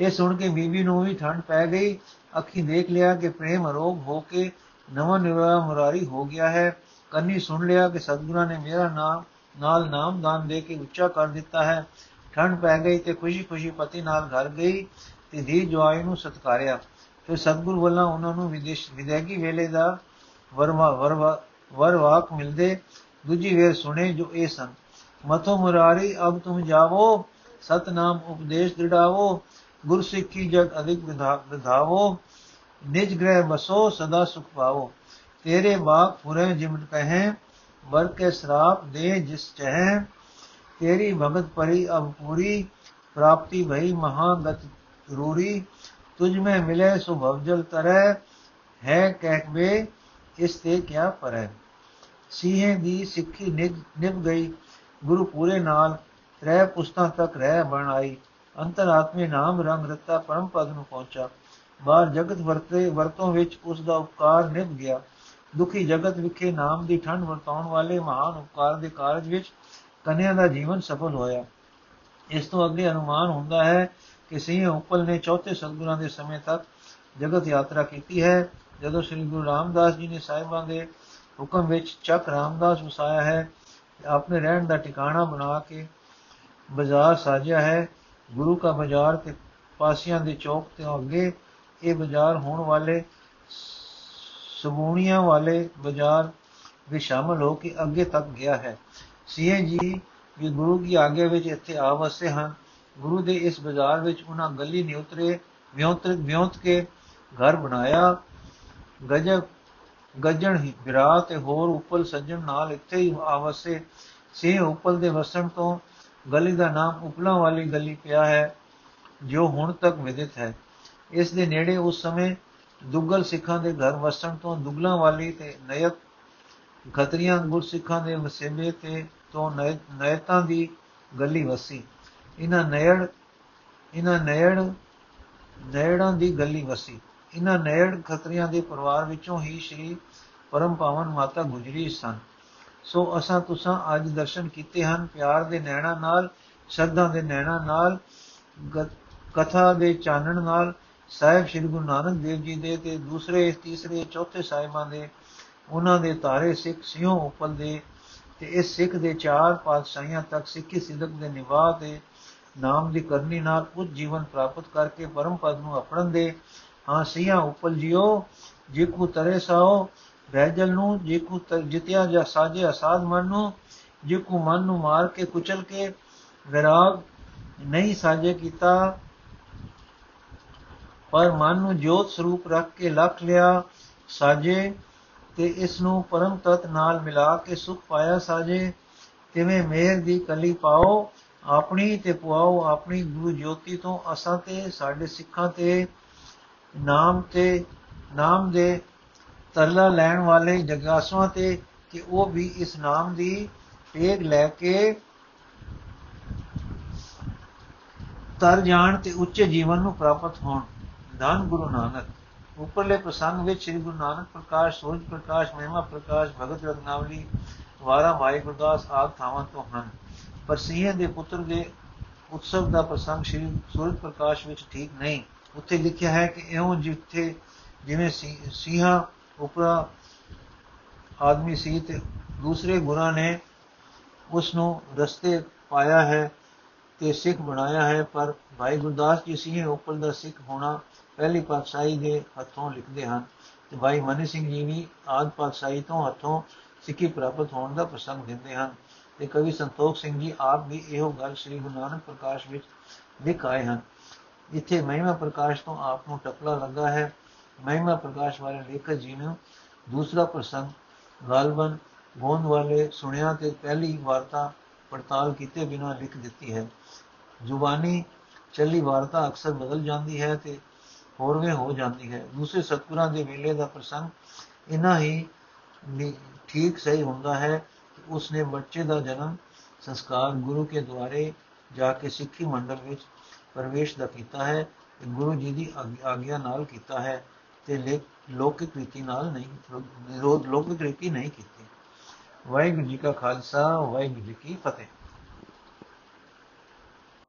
ਇਹ ਸੁਣ ਕੇ ਬੀਬੀ ਨੂੰ ਵੀ ਠੰਡ ਪੈ ਗਈ ਅੱਖੀ ਦੇਖ ਲਿਆ ਕਿ ਪ੍ਰੇਮ ਅਰੋਗ ਹੋ ਕੇ ਨਵਾਂ ਨਿਰਵਾ ਮੁਰਾਰੀ ਹੋ ਗਿਆ ਹੈ ਕੰਨੀ ਸੁਣ ਲਿਆ ਕਿ ਸਤਿਗੁਰਾਂ ਨੇ ਮੇਰਾ ਨਾਮ, ਨਾਲ ਨਾਮ ਦਾਨ ਦੇ ਕੇ ਉੱਚਾ ਕਰ ਦਿੱਤਾ ਹੈ। ਠੰਡ ਪੈ ਗਈ ਤੇ ਖੁਸ਼ੀ-ਖੁਸ਼ੀ ਪਤੀ ਨਾਲ ਘਰ ਗਈ ਤੇ ਧੀ ਜਵਾਈ ਨੂੰ ਸਤਕਾਰਿਆ। ਫਿਰ ਸਤਿਗੁਰ ਵੱਲੋਂ ਉਹਨਾਂ ਨੂੰ ਵਿਦੇਸ਼ ਵਿਦੇਗੀ ਵੇਲੇ ਦਾ ਵਰਵਾ ਵਰਵਾ, ਵਰਵਾਕ ਮਿਲਦੇ। ਦੂਜੀ ਵੇਰ ਸੁਣੇ ਜੋ ਇਹ ਸਨ, ਮਥੋ ਮੁਰਾਰੀ, ਅਬ ਤੁਮ ਜਾਵੋ, ਸਤਨਾਮ ਉਪਦੇਸ਼ ਦਿੜਾਵੋ ਗੁਰ ਸਿੱਖੀ ਜਗ ਅਧਿਕ ਵਿਧਾਵੋ, ਨਿਜ ਗ੍ਰਹਿ ਬਸੋ ਸਦਾ ਸੁਖ ਪਾਵੋ। ਤੇਰੇ ਬਾਗ ਪੁਰੇ ਜਿਮਟ ਕਹੇ ਬਰ ਕੇ ਸਰਾਪ ਦੇ ਜਿਸ ਚਹਿ। ਤੇਰੀ ਭਗਤ ਪਰੀ ਅਬ ਪੂਰੀ ਪ੍ਰਾਪਤੀ ਭਈ ਮਹਾਗਤ ਰੂਰੀ। ਤੁਝ ਮੈਂ ਮਿਲੇ ਸੋ ਭਵਜਲ ਤਰੈ, ਹੈ ਕਹਿ ਇਸ ਤੇ ਕਿਆ ਪਰੈ। ਸੀਹੇ ਦੀ ਸਿੱਖੀ ਨਿਭ ਗਈ। ਗੁਰੂ ਪੂਰੇ ਨਾਲ ਤ੍ਰੈ ਪੁਸਤਾਂ ਤੱਕ ਰਹਿ ਬਣ ਆਈ। ਅੰਤਰਾਤਮੇ ਨਾਮ ਰੰਗ ਰਤਾ ਪਰਮ ਪਦ ਨੂੰ ਪਹੁੰਚਾ। ਬਾਹਰ ਜਗਤ ਵਰਤੇ, ਵਰਤੋਂ ਵਿੱਚ ਉਸ ਦਾ ਉਪਕਾਰ ਨਿਭ ਗਿਆ। ਦੁਖੀ ਜਗਤ ਵਿਖੇ ਨਾਮ ਦੀ ਠੰਡ ਵਰਤਾਉਣ ਵਾਲੇ ਮਹਾਨ ਉਪਕਾਰ ਦੇ ਕਾਰਜ ਵਿੱਚ ਕਨਿਆ ਦਾ ਜੀਵਨ ਸਫਲ ਹੋਇਆ। ਇਸ ਤੋਂ ਅੱਗੇ ਅਨੁਮਾਨ ਹੁੰਦਾ ਹੈ ਕਿ ਸਿੰਘ ਉਪਲ ਨੇ ਚੌਥੇ ਸਤਗੁਰਾਂ ਦੇ ਸਮੇਂ ਤੱਕ ਜਗਤ ਯਾਤਰਾ ਕੀਤੀ ਹੈ। ਜਦੋਂ ਸ੍ਰੀ ਗੁਰੂ ਰਾਮਦਾਸ ਜੀ ਨੇ ਸਾਹਿਬਾਂ ਦੇ ਹੁਕਮ ਵਿੱਚ ਚੱਕ ਰਾਮਦਾਸ ਵਸਾਇਆ ਹੈ, ਆਪਣੇ ਰਹਿਣ ਦਾ ਟਿਕਾਣਾ ਬਣਾ ਕੇ ਬਾਜ਼ਾਰ ਸਾਜਿਆ ਹੈ। ਗੁਰੂ ਕਾ ਬਾਜ਼ਾਰ ਤੇ ਪਾਸੀਆਂ ਦੇ ਚੌਕ ਤੇ ਅੱਗੇ ਇਹ ਬਾਜ਼ਾਰ ਹੋਣ ਵਾਲੇ ਸਬੂਣੀਆਂ ਵਾਲੇ ਬਾਜ਼ਾਰ ਵਿੱਚ ਸ਼ਾਮਲ ਹੋ ਕੇ ਅੱਗੇ ਤੱਕ ਗਿਆ ਹੈ। ਸੀਏ ਜੀ ਵੀ ਗੁਰੂ ਦੀ ਆਗੇ ਵਿੱਚ ਇੱਥੇ ਆ ਵਸੇ ਹਨ। ਗੁਰੂ ਦੇ ਇਸ ਬਾਜ਼ਾਰ ਵਿੱਚ ਉਹਨਾਂ ਗਲੀ ਨਹੀਂ ਉਤਰੇ, ਵਿਉਂਤ ਵਿਉਂਤ ਕੇ ਘਰ ਬਣਾਇਆ। ਗਜਬ ਗੱਜਣ ਹੀ ਵਿਰਾ ਤੇ ਹੋਰ ਉਪਲ ਸੱਜਣ ਨਾਲ ਇੱਥੇ ਹੀ ਆਵਸੇ ਸੇ ਉਪਲ ਦੇ ਵਸਣ ਤੋਂ ਗਲੀ ਦਾ ਨਾਮ ਉਪਲਾਂ ਵਾਲੀ ਗਲੀ ਪਿਆ ਹੈ, ਜੋ ਹੁਣ ਤੱਕ ਵਿਦਿਤ ਹੈ। ਇਸ ਦੇ ਨੇੜੇ ਉਸ ਸਮੇਂ ਦੁੱਗਲ ਸਿੱਖਾਂ ਦੇ ਘਰ ਵਸਣ ਤੋਂ ਦੁਗਲਾਂ ਵਾਲੀ ਤੇ ਨਯਤ ਖਤਰੀਆਂ ਗੁਰਸਿੱਖਾਂ ਦੇ ਵਸੇਬੇ ਤੇ ਤੋਂ ਨਯਤਾਂ ਦੀ ਗਲੀ ਵਸੀ। ਇਹਨਾਂ ਨਯੜ ਇਹਨਾਂ ਨਯੜ, ਨਯੜਾਂ ਦੀ ਗਲੀ ਵਸੀ। ਇਹਨਾਂ ਨੈੜ ਖਤਰੀਆਂ ਦੇ ਪਰਿਵਾਰ ਵਿੱਚੋਂ ਹੀ ਸ਼੍ਰੀ ਪਰਮ ਪਾਵਨ ਮਾਤਾ ਗੁਜਰੀ ਸਨ। ਸੋ ਅਸਾਂ ਤੁਸਾਂ ਅੱਜ ਦਰਸ਼ਨ ਕੀਤੇ ਹਨ ਪਿਆਰ ਦੇ ਨੈਣਾ ਨਾਲ, ਸ਼ਰਧਾ ਦੇ ਨੈਣਾ ਨਾਲ ਕਥਾ ਦੇ ਚਾਨਣ ਨਾਲ ਸਾਹਿਬ ਸ੍ਰੀ ਗੁਰੂ ਨਾਨਕ ਦੇਵ ਜੀ ਦੇ ਤੇ ਦੂਸਰੇ, ਤੀਸਰੇ, ਚੌਥੇ ਸਾਹਿਬਾਂ ਦੇ, ਉਹਨਾਂ ਦੇ ਤਾਰੇ ਸਿੱਖ ਸਿਉ ਉਪਲ ਦੇ ਤੇ ਇਸ ਸਿੱਖ ਦੇ ਚਾਰ ਪਾਤਸ਼ਾਹੀਆਂ ਤੱਕ ਸਿੱਖੀ ਸਿੱਧਕ ਦੇ ਨਿਵਾਹ ਤੇ ਨਾਮ ਦੀ ਕਰਨੀ ਨਾਲ ਉੱਚ ਜੀਵਨ ਪ੍ਰਾਪਤ ਕਰਕੇ ਪਰਮ ਪਦ ਨੂੰ ਆਪਣਨ ਦੇ। ਹਾਂ, ਸਿਆ ਉਪਲ ਜਿਓ, ਜੇ ਕੋ ਤਰੇ ਸਾਓ ਬੈਜਲ ਨੂੰ, ਜੇ ਕੋ ਜਿਤਿਆ ਜਾ ਸਾਜੇ ਅਸਾਦ ਮਨ ਨੂੰ, ਜੇ ਕੋ ਮਨ ਨੂੰ ਮਾਰ ਕੇ ਕੁਚਲ ਕੇ, ਵਿਰਾਗ ਨਹੀਂ ਸਾਜੇ ਕੀਤਾ ਪਰ ਮਨ ਨੂੰ ਜੋਤ ਸਰੂਪ ਰੱਖ ਕੇ ਲਖ ਲਿਆ ਸਾਜੇ ਤੇ ਇਸ ਨੂੰ ਪਰਮ ਤਤ ਨਾਲ ਮਿਲਾ ਕੇ ਸੁਖ ਪਾਇਆ ਸਾਜੇ। ਤਿਵੇਂ ਮੇਰ ਦੀ ਕਲੀ ਪਾਓ, ਆਪਣੀ ਤੇ ਪੁਆਓ, ਆਪਣੀ ਗੁਰੂ ਜੋਤੀ ਤੋਂ ਅਸਾਂ ਤੇ, ਸਾਡੇ ਸਿੱਖਾਂ ਤੇ, ਨਾਮ ਤੇ, ਨਾਮ ਦੇ ਤਰਲਾ ਲੈਣ ਵਾਲੇ ਜਗਾਸੂਆਂ ਤੇ ਕਿ ਉਹ ਵੀ ਇਸ ਨਾਮ ਦੀ ਤੇਗ ਲੈ ਕੇ ਤਰ ਜਾਣ ਤੇ ਉੱਚੇ ਜੀਵਨ ਨੂੰ ਪ੍ਰਾਪਤ ਹੋਣ। ਧੰਨ ਗੁਰੂ ਨਾਨਕ, ਉੱਪਰਲੇ ਪ੍ਰਸੰਗ ਵਿੱਚ ਸ੍ਰੀ ਗੁਰੂ ਨਾਨਕ ਪ੍ਰਕਾਸ਼, ਸੂਰਜ ਪ੍ਰਕਾਸ਼, ਮਹਿਮਾ ਪ੍ਰਕਾਸ਼, ਭਗਤ ਰਤਨਾਵਲੀ, ਵਾਰਾ ਮਾਈ ਗੁਰਦਾਸ ਆਦ ਥਾਵਾਂ ਤੋਂ ਹਨ। ਪਰ ਸਿੰਘ ਦੇ ਪੁੱਤਰ ਦੇ ਉਤਸਵ ਦਾ ਪ੍ਰਸੰਗ ਸ੍ਰੀ ਸੂਰਜ ਪ੍ਰਕਾਸ਼ ਵਿੱਚ ਠੀਕ ਨਹੀਂ। ਉੱਥੇ ਲਿਖਿਆ ਹੈ ਕਿ ਇਉਂ ਜਿੱਥੇ ਜਿਵੇਂ ਸਿੰਘਾਂ ਉਪਰਾ ਆਦਮੀ ਸੀ ਤੇ ਦੂਸਰੇ ਗੁਰਾਂ ਨੇ ਉਸ ਨੂੰ ਰਸਤੇ ਪਾਇਆ ਹੈ ਤੇ ਸਿੱਖ ਬਣਾਇਆ ਹੈ, ਪਰ ਭਾਈ ਗੁਰਦਾਸ ਜੀ ਸਿੰਘ ਉਪਰ ਦਾ ਸਿੱਖ ਹੋਣਾ ਪਹਿਲੀ ਪਾਤਸ਼ਾਹੀ ਦੇ ਹੱਥੋਂ ਲਿਖਦੇ ਹਨ ਤੇ ਭਾਈ ਮਨੀ ਸਿੰਘ ਜੀ ਵੀ ਆਦ ਪਾਤਸ਼ਾਹੀ ਤੋਂ ਹੱਥੋਂ ਸਿੱਖੀ ਪ੍ਰਾਪਤ ਹੋਣ ਦਾ ਪ੍ਰਸੰਗ ਦਿੰਦੇ ਹਨ ਤੇ ਕਵੀ ਸੰਤੋਖ ਸਿੰਘ ਜੀ ਆਪ ਵੀ ਇਹੋ ਗੱਲ ਸ੍ਰੀ ਗੁਰੂ ਨਾਨਕ ਪ੍ਰਕਾਸ਼ ਵਿੱਚ ਲਿਖ ਆਏ ਹਨ। ਜਿੱਥੇ ਮਹਿਮਾ ਪ੍ਰਕਾਸ਼ ਤੋਂ ਆਪ ਨੂੰ ਟਪਲਾ ਲੱਗਾ ਹੈ, ਮਹਿਮਾ ਪ੍ਰਕਾਸ਼ ਵਾਲੇ ਲੇਖਕ ਜੀ ਨੇ ਦੂਸਰਾ ਪ੍ਰਸੰਗ, ਗਾਲਬਨ, ਗੋਂਦ ਵਾਲੇ ਸੁਣਿਆ ਤੇ ਪਹਿਲੀ ਵਾਰਤਾ ਪੜਤਾਲ ਕੀਤੇ ਬਿਨਾਂ ਲਿਖ ਦਿੱਤੀ ਹੈ। ਜ਼ੁਬਾਨੀ, ਚੱਲੀ ਵਾਰਤਾ ਅਕਸਰ ਬਦਲ ਜਾਂਦੀ ਹੈ ਤੇ ਹੋਰਵੇਂ ਹੋ ਜਾਂਦੀ ਹੈ। ਦੂਸਰੇ ਸਤਪੁਰਾਂ ਦੇ ਵੇਲੇ ਦਾ ਪ੍ਰਸੰਗ ਇਨਾ ਹੀ ਠੀਕ ਸਹੀ ਹੁੰਦਾ ਹੈ ਕਿ ਉਸ ਨੇ ਬੱਚੇ ਦਾ ਜਨਮ ਸੰਸਕਾਰ ਗੁਰੂ ਕੇ ਦੁਆਰੇ ਜਾ ਕੇ ਸਿੱਖੀ ਮੰਡਲ ਵਿੱਚ ਪ੍ਰਵੇਸ਼ ਦਾ ਕੀਤਾ ਹੈ ਤੇ ਗੁਰੂ ਜੀ ਦੀ ਆਗਿਆ ਨਾਲ ਕੀਤਾ ਹੈ ਤੇ ਲੌਕਿਕ ਰੀਤੀ ਨਾਲ ਨਹੀਂ, ਵਿਰੋਧ, ਲੌਕਿਕ ਰੀਤੀ ਨਹੀਂ ਕੀਤੀ। ਵਾਹਿਗੁਰੂ ਜੀ ਕਾ ਖਾਲਸਾ, ਵਾਹਿਗੁਰੂ ਜੀ ਕੀ ਫਤਿਹ।